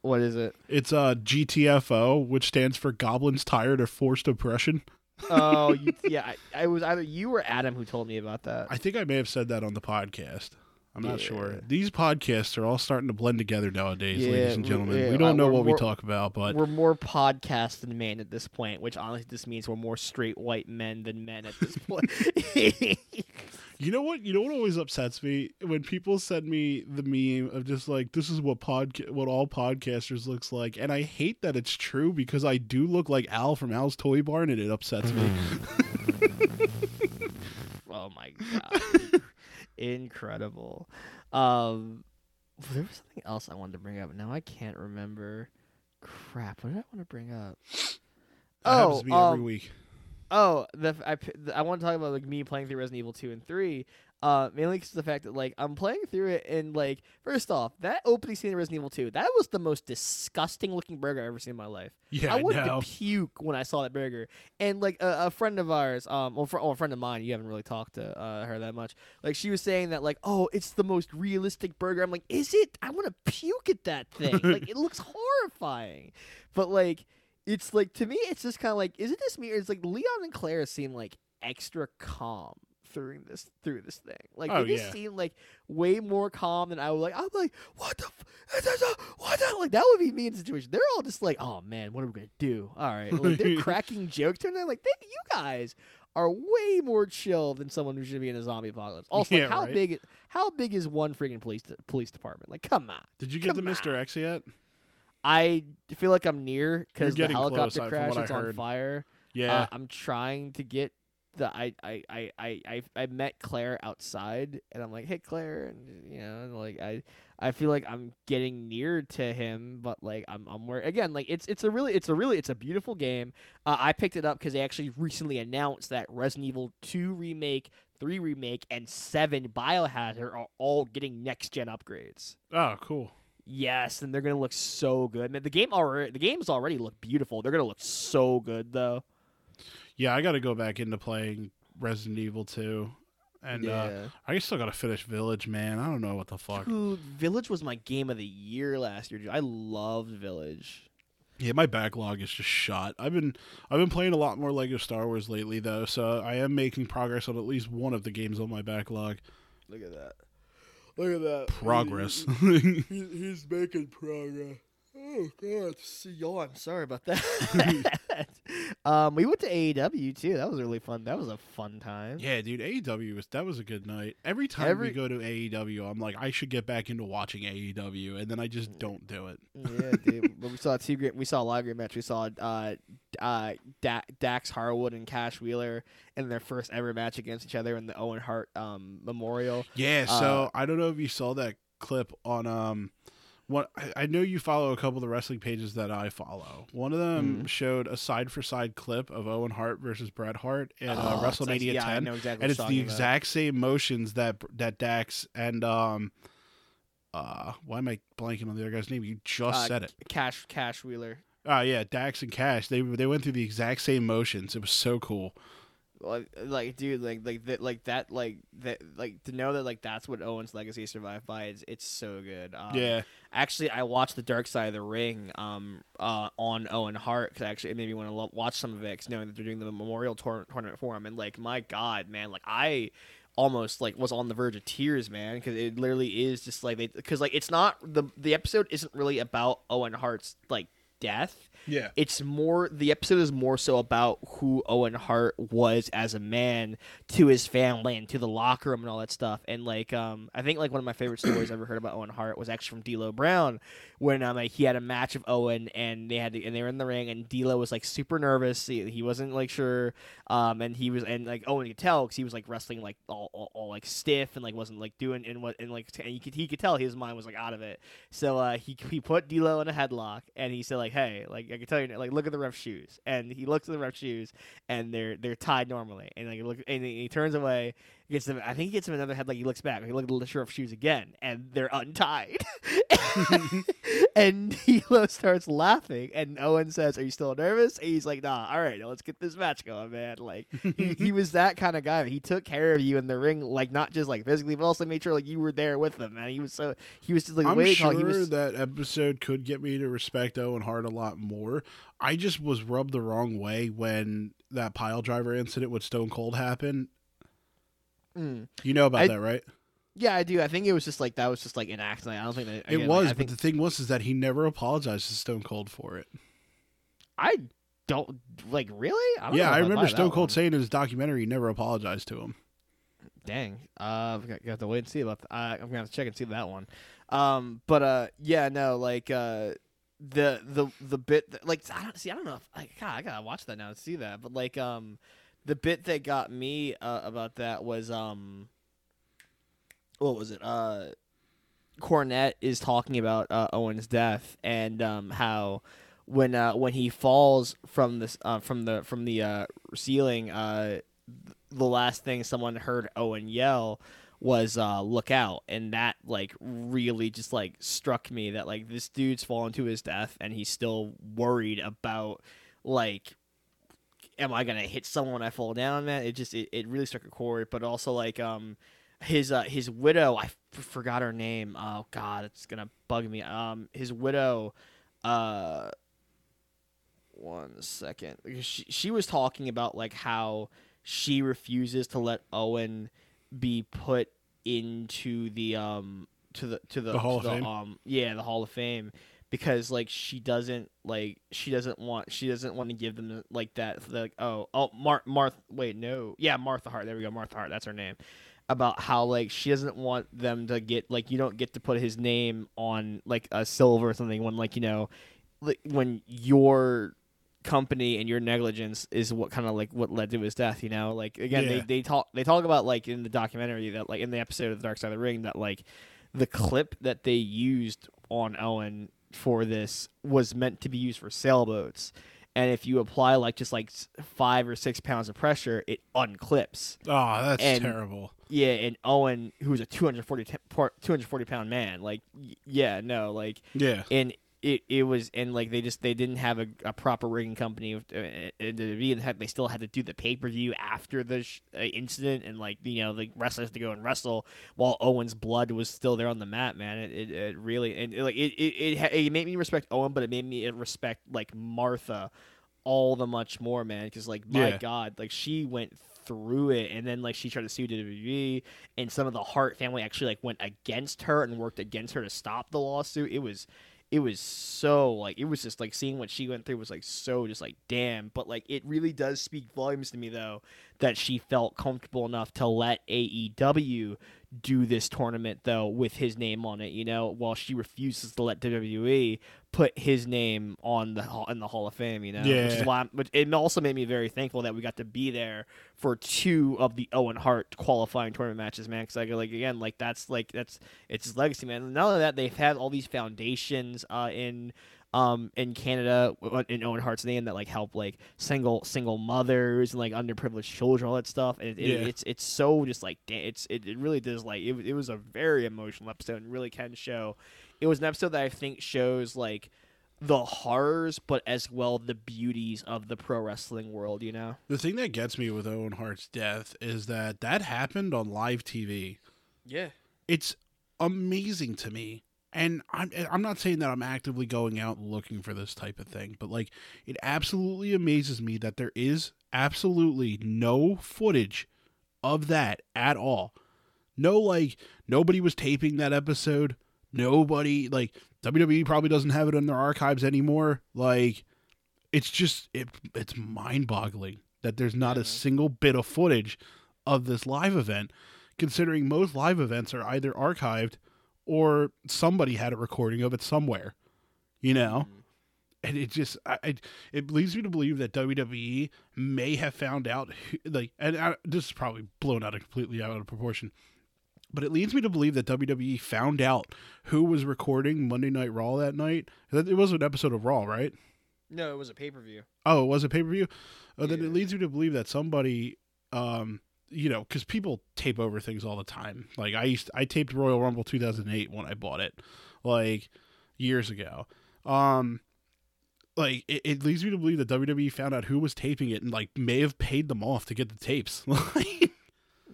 What is it It's uh, GTFO, which stands for Goblins Tired of Forced Oppression. oh you, yeah I, I was either you or Adam who told me about that I think I may have said that on the podcast. I'm not Yeah. sure. These podcasts are all starting to blend together nowadays, Yeah, ladies and gentlemen. yeah, we don't I- know what we talk about, but we're more podcast than man at this point, which honestly just means we're more straight white men than men at this point. you know what? You know what always upsets me when people send me the meme of just like this is what podca- what all podcasters looks like, and I hate that it's true because I do look like Al from Al's Toy Barn, and it upsets me. oh my god, incredible! Um, there was something else I wanted to bring up. Now I can't remember. Crap! What did I want to bring up? That happens Oh, to me every um, week. Oh, the f- I, I want to talk about like me playing through Resident Evil two and three. Uh, mainly because of the fact that like I'm playing through it and like first off, that opening scene in Resident Evil two, that was the most disgusting looking burger I've ever seen in my life. Yeah, I wanted to puke when I saw that burger. And like a, a friend of ours, um, well, fr- oh, a friend of mine, you haven't really talked to uh, her that much. Like she was saying that, like, oh, it's the most realistic burger. I'm like, is it? I want to puke at that thing. like, it looks horrifying. But like, it's like to me, it's just kind of like, is it just me? Or it's like Leon and Claire seem like extra calm through this through this thing. Like Oh, they just yeah. seem like way more calm than I would like. I'm like, what the, f- what the, like that would be me in the situation. They're all just like, oh man, what are we gonna do? All right, like they're cracking jokes, and they're like, they, you guys are way more chill than someone who should be in a zombie apocalypse. Also, like, how right. big, how big is one freaking police police department? Like, come on. Did you get the Mr. X yet? I feel like I'm near because the getting close, helicopter uh, crash is on fire. Yeah. Uh, I'm trying to get the I I, I, I, I met Claire outside and I'm like, hey Claire and you know, and like I I feel like I'm getting near to him, but like I'm I'm where again like it's it's a really it's a really it's a beautiful game. Uh, I picked it up because they actually recently announced that Resident Evil 2 remake, 3 remake, and 7 Biohazard are all getting next gen upgrades. oh, cool. Yes, and they're gonna look so good. Man, the game already the games already look beautiful. They're gonna look so good though. Yeah, I got to go back into playing Resident Evil 2. And uh. I still got to finish Village, man. I don't know what the fuck. Dude, Village was my game of the year last year. Dude. I loved Village. Yeah, my backlog is just shot. I've been I've been playing a lot more Lego Star Wars lately though, so I am making progress on at least one of the games on my backlog. Look at that. Look at that. Progress. He- he's making progress. Oh god, yawn. Sorry about that. um, we went to AEW too. That was really fun. That was a fun time. yeah, dude, AEW was that was a good night. Every time Every- we go to AEW, I'm like I should get back into watching AEW and then I just don't do it. yeah, dude. But we saw two great. We saw a live match. We saw uh, uh, da- Dax Harwood and Cash Wheeler in their first ever match against each other in the Owen Hart um, Memorial. Yeah, Uh, so I don't know if you saw that clip on um what I, I know you follow a couple of the wrestling pages that I follow. One of them Mhm. showed a side for side clip of Owen Hart versus Bret Hart in uh, Oh, it's WrestleMania yeah, I 10. know exactly and it's the about. exact same motions that that Dax and um uh why am I blanking on the other guy's name? You just Uh, said it. Cash Cash Wheeler. Oh yeah, Dax and Cash. They they went through the exact same motions. It was so cool. Like, like dude like like that like that like that like to know that like that's what Owen's legacy survived by it's it's so good um, yeah. actually I watched the Dark Side of the Ring um uh on Owen Hart because actually it made me want to lo- watch some of it 'cause knowing that they're doing the memorial tour- tournament for him and like my god man like I almost like was on the verge of tears man because it literally is just like they because like it's not the the episode isn't really about Owen Hart's like death Yeah. it's more the episode is more so about who Owen Hart was as a man to his family and to the locker room and all that stuff. And like um I think like one of my favorite stories I ever heard about Owen Hart was actually from D'Lo Brown when um like, he had a match of Owen and they had to, and they were in the ring and D'Lo was like super nervous. He, he wasn't like sure um and he was and like Owen could tell cuz he was like wrestling like all, all, all like stiff and like wasn't like doing and what and like and he could he could tell his mind was like out of it. So uh he he put D'Lo in a headlock and he said like hey like I can tell you like look at the ref shoes. And he looks at the ref shoes and they're they're tied normally. And like look and he turns away gets them I think he gets him another headlock he looks back he look at the ref shoes again and they're untied and D'Lo starts laughing and Owen says are you still nervous and he's like nah all right let's get this match going man like he, he was that kind of guy he took care of you in the ring like not just like physically but also made sure like you were there with him and he was so he was just like I'm waiting sure he was that episode could get me to respect Owen Hart a lot more. I just was rubbed the wrong way when that pile driver incident with Stone Cold happened. Mm. You know about I- that, right? Yeah, I do. I think it was just like that was just like an accident. I don't think that it was, Like, but think the thing was is that he never apologized to Stone Cold for it. I don't like really. I don't yeah, I remember Stone Cold one. saying in his documentary he never apologized to him. Dang. Uh, we got, have to wait and see about. th- uh, I'm gonna have to check and see that one. Um, but uh, yeah, no, like uh, the the the bit that, like I don't see. I don't know. If, like, God, I gotta watch that now to see that. But like um, the bit that got me uh, about that was um, what was it? Uh, Cornette is talking about uh, Owen's death and um how when uh when he falls from this uh from the from the uh ceiling uh the last thing someone heard Owen yell was uh look out and that like really just like struck me that like this dude's fallen to his death and he's still worried about like am I gonna hit someone when I fall down man? It just it, it really struck a chord but also like um his uh his widow I f- forgot her name. Oh god it's gonna bug me. Um his widow uh one second. She, she was talking about like how she refuses to let Owen be put into the um to the to the, The Hall to of Fame? um yeah the Hall of Fame because like she doesn't like she doesn't want she doesn't want to give them like that like oh oh Mar- Martha wait no yeah Martha Hart there we go Martha Hart that's her name about how like she doesn't want them to get like you don't get to put his name on like a silver or something when like you know like when your company and your negligence is what kind of like what led to his death you know? Like again they, they talk they talk about like in the documentary that like in the episode of the dark side of the ring that like the clip that they used on owen for this was meant to be used for sailboats and if you apply like just like five or six pounds of pressure it unclips Oh, that's And- terrible. yeah, and Owen, who's a 240, 240 pound man, like, yeah, no, like, Yeah. and it, it was, and like, they just, they didn't have a, a proper rigging company. with- uh, and be- They still had to do the pay per view after the sh- uh, incident, and like, you know, the wrestlers to go and wrestle while Owen's blood was still there on the mat, man. It, it, it really, and like, it, it, it, it made me respect Owen, but it made me respect, like, Martha all the much more, man, because, like, my Yeah. God, like, she went through it and then like she tried to sue WWE and some of the Hart family actually like went against her and worked against her to stop the lawsuit. It was it was so like it was just like seeing what she went through was like so just like damn. But like it really does speak volumes to me though that she felt comfortable enough to let AEW do this tournament though with his name on it you know while she refuses to let WWE put his name on the hall- in the Hall of Fame you know which Yeah. is why I'm, but it also made me very thankful that we got to be there for two of the Owen Hart qualifying tournament matches man because I go like again like that's like that's it's his legacy man and not only that they've had all these foundations uh in um in Canada in Owen Hart's name that like help like single single mothers and like underprivileged children all that stuff and it, it- Yeah. it's it's so just like it's it, it really does like it, it was a very emotional episode and really can show it was an episode that I think shows like the horrors, but as well the beauties of the pro wrestling world. You know. The thing that gets me with Owen Hart's death is that that happened on live TV. Yeah. It's amazing to me. And I'm I'm not saying that I'm actively going out looking for this type of thing, but like it absolutely amazes me that there is absolutely no footage of that at all. No like nobody was taping that episode. Nobody like WWE probably doesn't have it in their archives anymore. Like it's just it it's mind-boggling that there's not a single bit of footage of this live event considering most live events are either archived or somebody had a recording of it somewhere. You know? Mhm. and it just I, it leads me to believe that WWE may have found out who, like and I, this is probably blown out of completely out of proportion but it leads me to believe that WWE found out who was recording Monday Night Raw that night. It was an episode of Raw right? No, it was a pay per view. oh it was a pay-per-view? Oh, then it leads me to believe that somebody um you know because people tape over things all the time. Like I used I taped Royal Rumble 2008 when I bought it like years ago. Um like it, it leads me to believe that WWE found out who was taping it and like may have paid them off to get the tapes.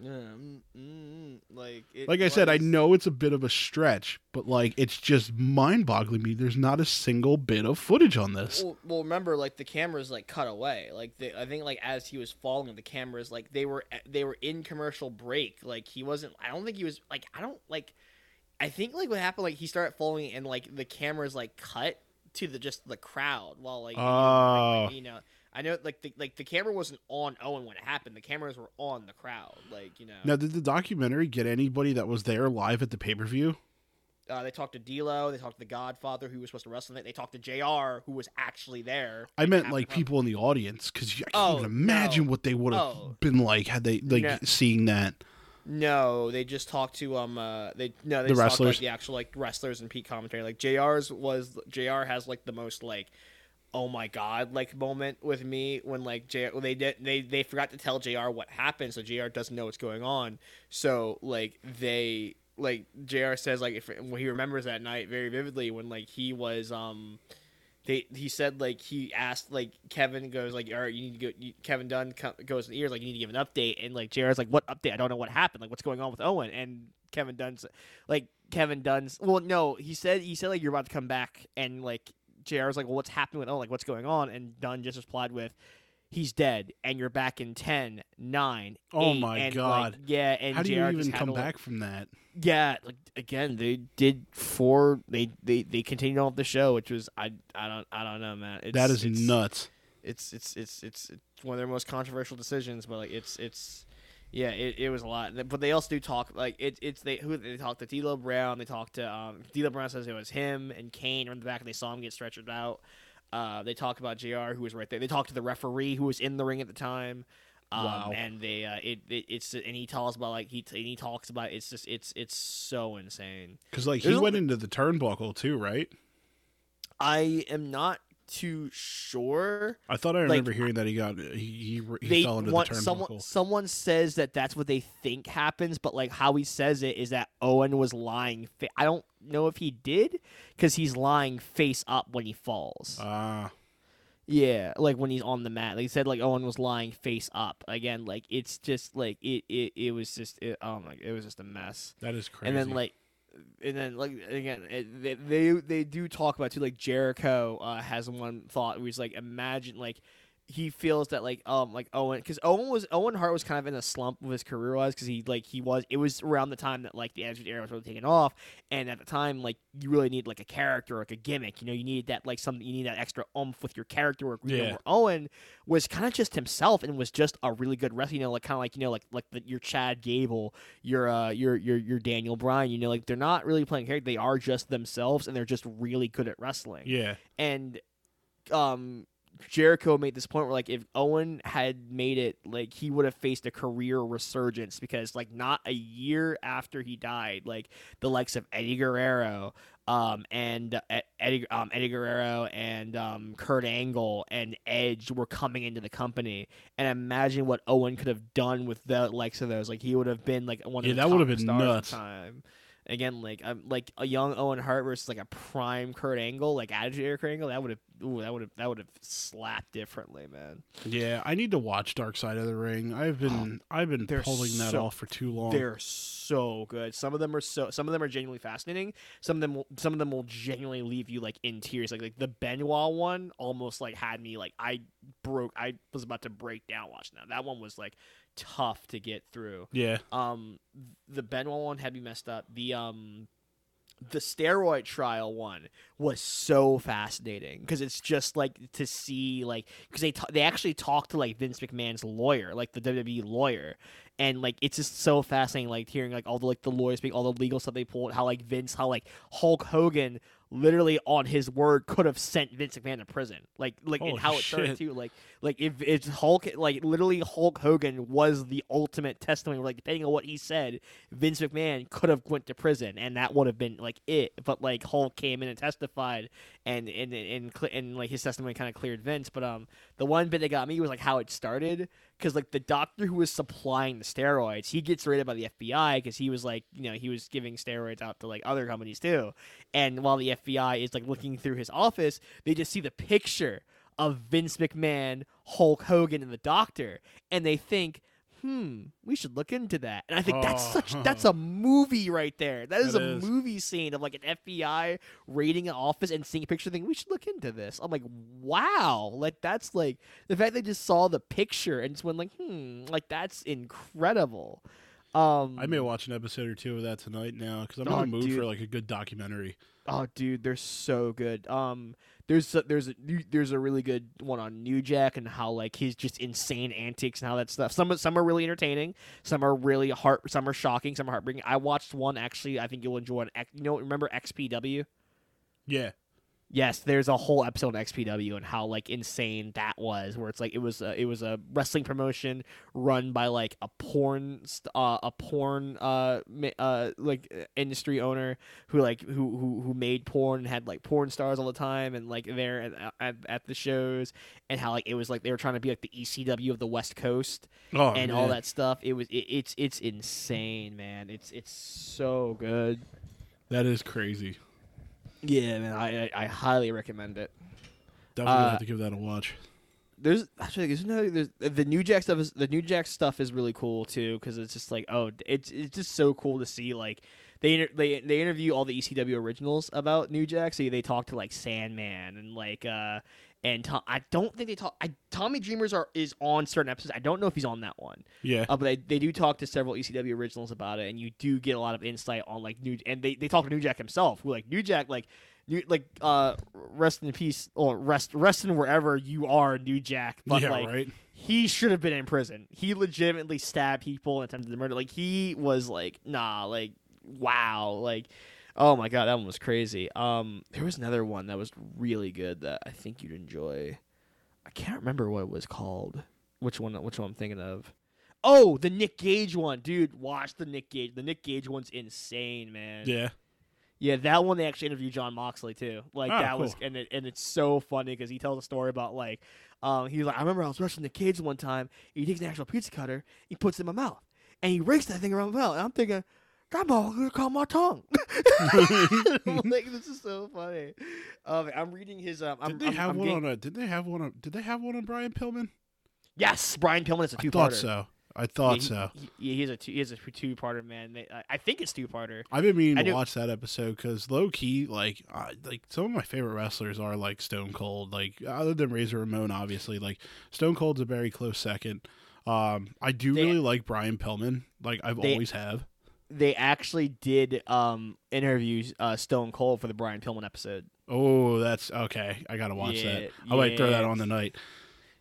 like Yeah, mm, mm, like it like I said, I know it's a bit of a stretch, but like it's just mind-boggling me. There's not a single bit of footage on this. Well, well, remember, like the cameras like cut away. Like they, I think, like as he was falling, the cameras like they were they were in commercial break. Like he wasn't. I don't think he was. Like I don't like. I think like what happened. Like he started falling, and like the cameras like cut to the just the crowd while like, you know, Oh. like, you know. I know like the like the camera wasn't on Owen when it happened. The cameras were on the crowd. Like you know. Now, did the documentary get anybody that was there live at the pay-per-view? Uh, they talked to D'Lo. They talked to the Godfather, who was supposed to wrestle it. They talked to Jr., who was actually there. I meant like people in the audience because I can't Oh, even imagine no. what they would have Oh. been like had they like No. seeing that. No, they just talked to um uh they no they The just talked to, like the actual like wrestlers and Pete commentary. Like JR's was JR has like the most like oh my god like moment with me when like JR they did they they forgot to tell JR what happened so JR doesn't know what's going on. So like they like JR says like if when he remembers that night very vividly when like he was um they he said like he asked like Kevin goes like all right you need to go you, Kevin Dunn co- goes in the ears like you need to give an update and like JR's like what update? I don't know what happened. Like what's going on with Owen? And Kevin Dunn's like Kevin Dunn's well no he said he said like you're about to come back and like JR's like well what's happening with Owen like what's going on and Dunn just replied with he's dead and you're back in 10 9 Oh eight," my and, like, God. yeah and How do JR you even come to, like- back from that? yeah, like again, they did four. They they they continued on with the show, which was I I don't I don't know, man. It's, that is it's, nuts. It's, it's it's it's it's one of their most controversial decisions, but like it's it's yeah, it, it was a lot. But they also do talk like it, it's they who they talked to D'Lo Brown. They talked to um D'Lo Brown says it was him and Kane were in the back, and they saw him get stretchered out. Uh, they talk about Jr. who was right there. They talked to the referee who was in the ring at the time. Um, Wow. And they uh, it, it it's and he tells about like he and he talks about it's just it's it's so insane. Because like he There's a- went into the turnbuckle too, right? I am not too sure. I thought I Like, remember hearing that he got he he, he fell into want the turnbuckle. someone someone says that that's what they think happens, but like how he says it is that Owen was lying. Fa- I don't know if he did because he's lying face up when he falls. Ah, yeah, like when he's on the mat. They said like Owen was lying face up. Again, like it's just like it it, it was just it, oh my it was just a mess. that is crazy. And then like, and then like again, it, they, they do talk about too. Like Jericho uh, has one thought he's like, imagine like he feels that like um like Owen because Owen was Owen Hart was kind of in a slump with his career wise because he like he was it was around the time that like the Attitude Era was really taking off and at the time like you really need like a character like a gimmick you know you needed that like something you need that extra oomph with your character work you know, Yeah. where Owen was kind of just himself and was just a really good wrestler you know like kind of like you know like like the, your Chad Gable your uh your your your Daniel Bryan you know like they're not really playing character they are just themselves and they're just really good at wrestling yeah, and um Jericho made this point where like if Owen had made it like he would have faced a career resurgence because like not a year after he died like the likes of Eddie Guerrero um and uh, Eddie um Eddie Guerrero and um Kurt Angle and Edge were coming into the company. And imagine what Owen could have done with the likes of those. Like he would have been like one of Yeah, the that would have been stars at the nuts. time Again, like um, like a young Owen Hart versus like a prime Kurt Angle, like attitude era Kurt Angle, that would have that would have that would have slapped differently, man. Yeah, I need to watch Dark Side of the Ring. I've been I've been pulling that so- off for too long. They're so good. Some of them are so. Some of them are genuinely fascinating. Some of them. Will, some of them will genuinely leave you like in tears. Like like the Benoit one almost like had me like I broke. I was about to break down watching that. That one was like tough to get through. Yeah, Um, the Benoit one had me messed up. The um, the steroid trial one was so fascinating because it's just like to see like because they t- they actually talked to like Vince McMahon's lawyer, like the WWE lawyer, and like it's just so fascinating like hearing like all the like the lawyers speak, all the legal stuff they pulled, how like Vince, how like Hulk Hogan literally on his word could have sent Vince McMahon to prison, like like Holy how it started too, like like if it's Hulk, like literally Hulk Hogan was the ultimate testimony. Like depending on what he said, Vince McMahon could have went to prison, and that would have been like it. But like Hulk came in and testified, and and and, and, and like his testimony kind of cleared Vince. But um, the one bit that got me was like how it started, because like the doctor who was supplying the steroids, he gets raided by the FBI because he was like you know he was giving steroids out to like other companies too, and while the FBI is like looking through his office, they just see the picture of Vince McMahon, Hulk Hogan, and the Doctor, and they think, "Hmm, we should look into that." And I think that's Oh. such that's a movie right there. That is That a is. movie scene of like an FBI raiding an office and seeing a picture, thinking we should look into this. I'm like, wow, like that's like the fact they just saw the picture and just went like, hmm, like that's incredible. Um, I may watch an episode or two of that tonight now because I'm Oh, in the mood dude. for like a good documentary. Oh, dude, they're so good. Um, there's a, there's a there's a really good one on New Jack and how like his just insane antics and how that stuff. Some some are really entertaining, some are really heart, some are shocking, some are heartbreaking. I watched one actually. I think you'll enjoy it. You know, remember XPW? Yeah, Yes, there's a whole episode on XPW and how like insane that was, where it's like it was a, it was a wrestling promotion run by like a porn st- uh, a porn uh, ma- uh like uh, industry owner who like who, who who made porn and had like porn stars all the time and like there at, at, at the shows and how like it was like they were trying to be like the ECW of the West Coast oh, and all that stuff. It was it, it's it's insane, man. It's it's so good. That is crazy. Yeah, man. I I, I highly recommend it. Definitely Uh, have to give that a watch. there's actually there's no there's, the new jack stuff is the new jack stuff is really cool too because it's just like oh it's it's just so cool to see like they they they interview all the ECW originals about New Jack so they talk to like Sandman and like uh and Tom, I don't think they talk I Tommy Dreamers are is on certain episodes I don't know if he's on that one Yeah, uh, but they, they do talk to several ECW originals about it, and you do get a lot of insight on like New and they, they talk to New Jack himself, who like New Jack like New like uh rest in peace or rest rest in wherever you are, New Jack. But yeah, like right. he should have been in prison. He legitimately stabbed people and attempted to murder. Like he was like nah, like wow, like oh my god, that one was crazy. Um, there was another one that was really good that I think you'd enjoy. I can't remember what it was called. Which one? Which one I'm thinking of? Oh, the Nick Gage one, dude. Watch the Nick Gage. The Nick Gage one's insane, man. Yeah, Yeah, that one they actually interviewed Jon Moxley too. Like Oh, that was, and it, and it's so funny because he tells a story about like, um, he's like, I remember I was wrestling the kids one time. He takes an actual pizza cutter, he puts it in my mouth, and he rakes that thing around my mouth. And I'm thinking, that ball gonna cut my tongue. like this is so funny. Um, I'm reading his. Um, I'm, did they I'm- have I'm one getting- on a? Did they have one on? Did they have one on Brian Pillman? Yes, Brian Pillman is a I two thought so. I thought so. Yeah, he a two. He has a two parter. Man, They- I- I think it's two parter. I've been meaning I to knew- watch that episode because low key, like, I, like some of my favorite wrestlers are like Stone Cold. Like, other than Razor Ramon, obviously, like Stone Cold's a very close second. Um, I do They- really like Brian Pillman. Like, I've They- always have. They actually did um interview uh, Stone Cold for the Brian Pillman episode. Oh, that's okay. I gotta watch Yeah, that. I might throw that yeah. on tonight.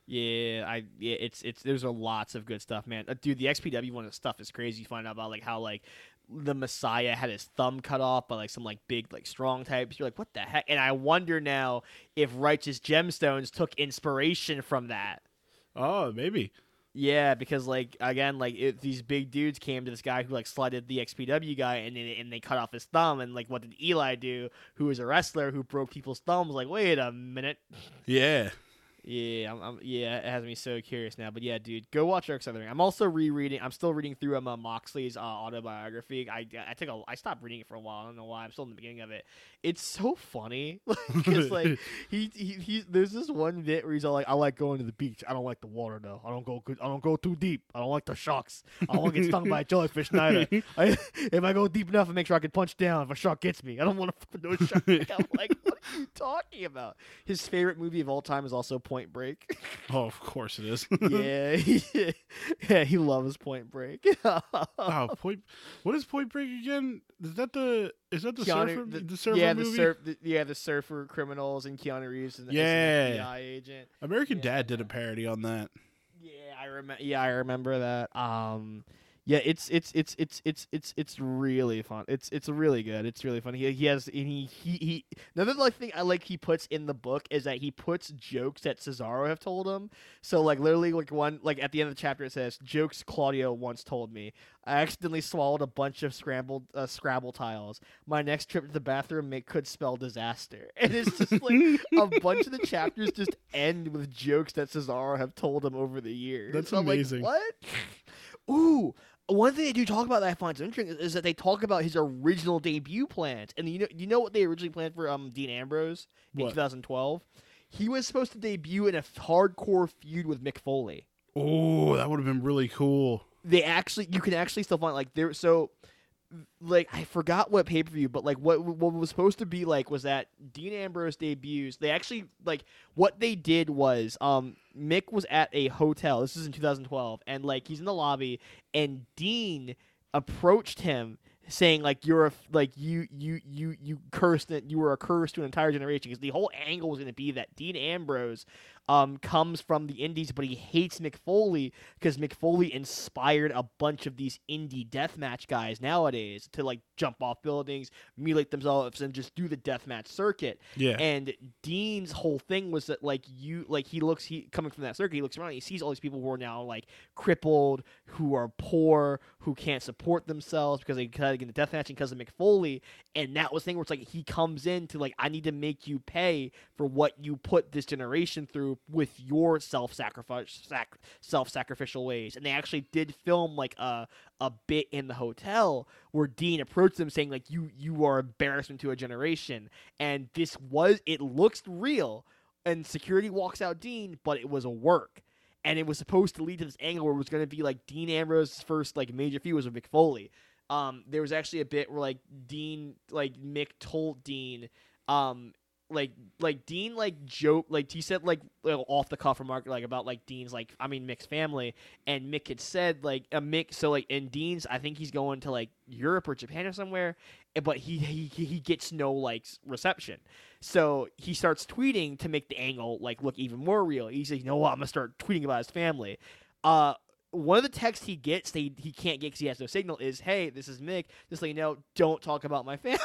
Yeah, I yeah, it's it's there's a lots of good stuff, man. Uh, dude, the XPW one of the stuff is crazy. You find out about like how like the Messiah had his thumb cut off by like some like big like strong types. You're like, what the heck? And I wonder now if Righteous Gemstones took inspiration from that. Oh, maybe. Yeah, because like again, like it, these big dudes came to this guy who like slided the XPW guy, and they, and they cut off his thumb. And like, what did Eli do? Who was a wrestler who broke people's thumbs? Like, wait a minute. Yeah. Yeah, I'm, I'm, yeah, it has me so curious now. But yeah, dude, go watch of the Ring. I'm also rereading. I'm still reading through Emma Moxley's uh, autobiography. I I took a I stopped reading it for a while. I don't know why. I'm still in the beginning of it. It's so funny. Because like he, he he there's this one bit where he's all like, I like going to the beach. I don't like the water though. I don't go. I don't go too deep. I don't like the sharks. I don't want to get stung by a jellyfish neither. I, if I go deep enough, I make sure I can punch down if a shark gets me. I don't want to fuck with no shark. I'm like, what are you talking about? His favorite movie of all time is also Point Break. oh, of course it is. yeah, he, yeah, he loves Point Break. oh, Point. What is Point Break again? Is that the is that the Keanu- surfer the- the, surfer yeah, movie? the surf, the, yeah, the surfer criminals and Keanu Reeves and Yeah. an FBI agent. American Yeah. Dad did a parody on that. Yeah, I remember. Yeah, I remember that. Um, yeah, it's it's it's it's it's it's it's really fun. It's it's really good. It's really funny. He he has and he he he. Another like thing I like he puts in the book is that he puts jokes that Cesaro have told him. So like literally like one like at the end of the chapter it says jokes Claudio once told me. I accidentally swallowed a bunch of scrambled uh, Scrabble tiles. My next trip to the bathroom may, could spell disaster. And it's just like a bunch of the chapters just end with jokes that Cesaro have told him over the years. That's So I'm like, amazing. what? Ooh. One thing they do talk about that I find so interesting is, is that they talk about his original debut plans, and you know, you know what they originally planned for um Dean Ambrose in What? 2012. He was supposed to debut in a hardcore feud with Mick Foley Oh, that would have been really cool. they actually you can actually still find like there so like I forgot what pay per view, but like what what was supposed to be like was that Dean Ambrose debuts. They actually like what they did was um Mick was at a hotel. This is in 2012, and like he's in the lobby, and Dean approached him saying like you're a like you you you you cursed that you were a curse to an entire generation because the whole angle was going to be that Dean Ambrose um comes from the indies but he hates Mick Foley because Mick Foley inspired a bunch of these indie deathmatch guys nowadays to like jump off buildings mutilate themselves and just do the deathmatch circuit Yeah. and Dean's whole thing was that like you like he looks he coming from that circuit, he looks around, he sees all these people who are now like crippled, who are poor, who can't support themselves because they got to get into deathmatch because of Mick Foley. And that was the thing where it's like he comes in to like I need to make you pay for what you put this generation through with your self sacrifice sac- self sacrificial ways. And they actually did film like a a bit in the hotel where Dean approached them saying like you you are embarrassment to a generation. And this was it looks real. And security walks out Dean but it was a work. And it was supposed to lead to this angle where it was going to be like Dean Ambrose's first like major feud was with Mick Foley. Um there was actually a bit where like Dean like Mick told Dean um like like Dean like joke like he said like off the cuff remark like about like Dean's like I mean Mick's family. And Mick had said like a Mick so like in Dean's I think he's going to like Europe or Japan or somewhere eh, but he he he gets no like reception. So he starts tweeting to make the angle like look even more real. He's like you know what? I'm gonna start tweeting about his family. Uh one of the texts he gets that he, he can't get because he has no signal is hey this is Mick. Just let you know don't talk about my family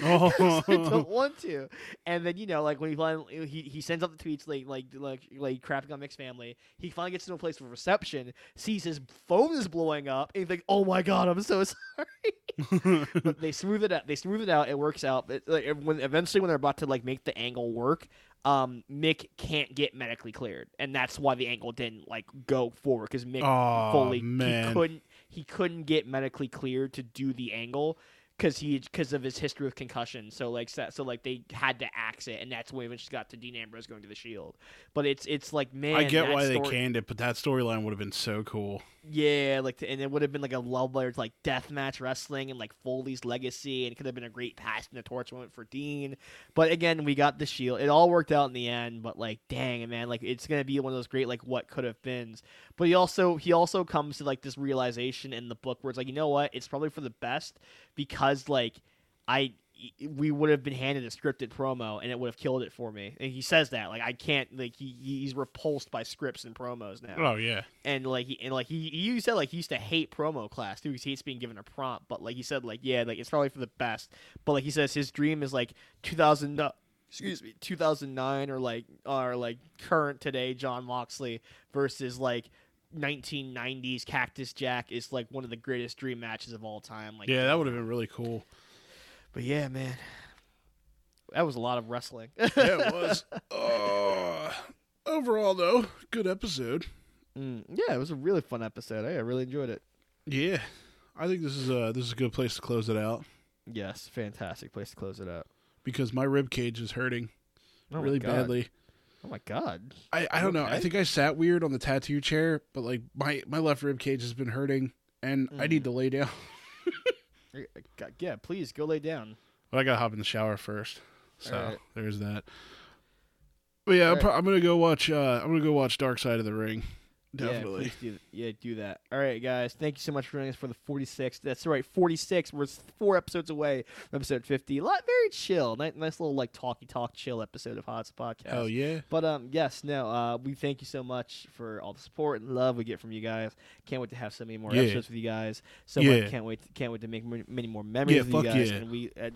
Oh. I don't want to. And then you know, like when he finally he, he sends out the tweets like like like like crapping on Mick's family, he finally gets to a place with reception, sees his phone is blowing up, and he's like, "Oh my god, I'm so sorry." but they smooth it out. They smooth it out. It works out. But like, when eventually when they're about to like make the angle work, um, Mick can't get medically cleared, and that's why the angle didn't like go forward because Mick Foley man. he couldn't he couldn't get medically cleared to do the angle because he because of his history of concussion. So like so, so like they had to axe it, and that's when we eventually got to Dean Ambrose going to the Shield. But it's it's like man, I get why they canned it, but that storyline would have been so cool. Yeah, like and it would have been like a love letter to like deathmatch wrestling and like Foley's legacy, and it could have been a great passing the torch moment for Dean. But again, we got the Shield. It all worked out in the end. But like, dang man, like it's gonna be one of those great like what could have beens. But he also he also comes to like this realization in the book where it's like you know what, it's probably for the best because like I we would have been handed a scripted promo and it would have killed it for me. And he says that like I can't like he he's repulsed by scripts and promos now Oh yeah. and like he and like he he said like he used to hate promo class too because he hates being given a prompt but like he said like yeah like it's probably for the best but like he says his dream is like 2000 uh, excuse me 2009 or like or like current today Jon Moxley versus like 1990s Cactus Jack is like one of the greatest dream matches of all time like Yeah, that would have been really cool. But yeah man that was a lot of wrestling Yeah, it was. oh, oh overall, though, good episode. Mm, yeah, it was a really fun episode. I really enjoyed it. Yeah, I think this is a this is a good place to close it out Yes, fantastic place to close it out. because my rib cage is hurting Oh really badly. Oh my god. I, I don't know. I think I sat weird on the tattoo chair, but like my my left rib cage has been hurting, and I need Mm. to lay down. Uh, Yeah, please go lay down. But I gotta hop in the shower first. So Alright. there's that. But yeah, I'm, pro- I'm gonna go watch. Uh, I'm gonna go watch Dark Side of the Ring. Definitely. Yeah, do, yeah, do that. All right, guys. Thank you so much for joining us for the 46. That's right, 46. We're four episodes away from episode 50. A lot, very chill. Nice, nice little like talky talk chill episode of Hot's Podcast. Oh yeah. But um, yes, no. Uh, we thank you so much for all the support and love we get from you guys. Can't wait to have so many more Yeah. episodes with you guys. So Yeah. can't wait. Can't wait to make many more memories Yeah, with you guys. yeah. And we, uh,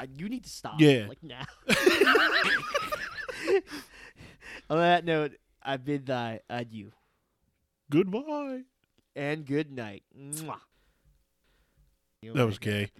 uh, you need to stop. Yeah. like now. On that note, I bid thy adieu Goodbye. and good night. Mwah. That was gay.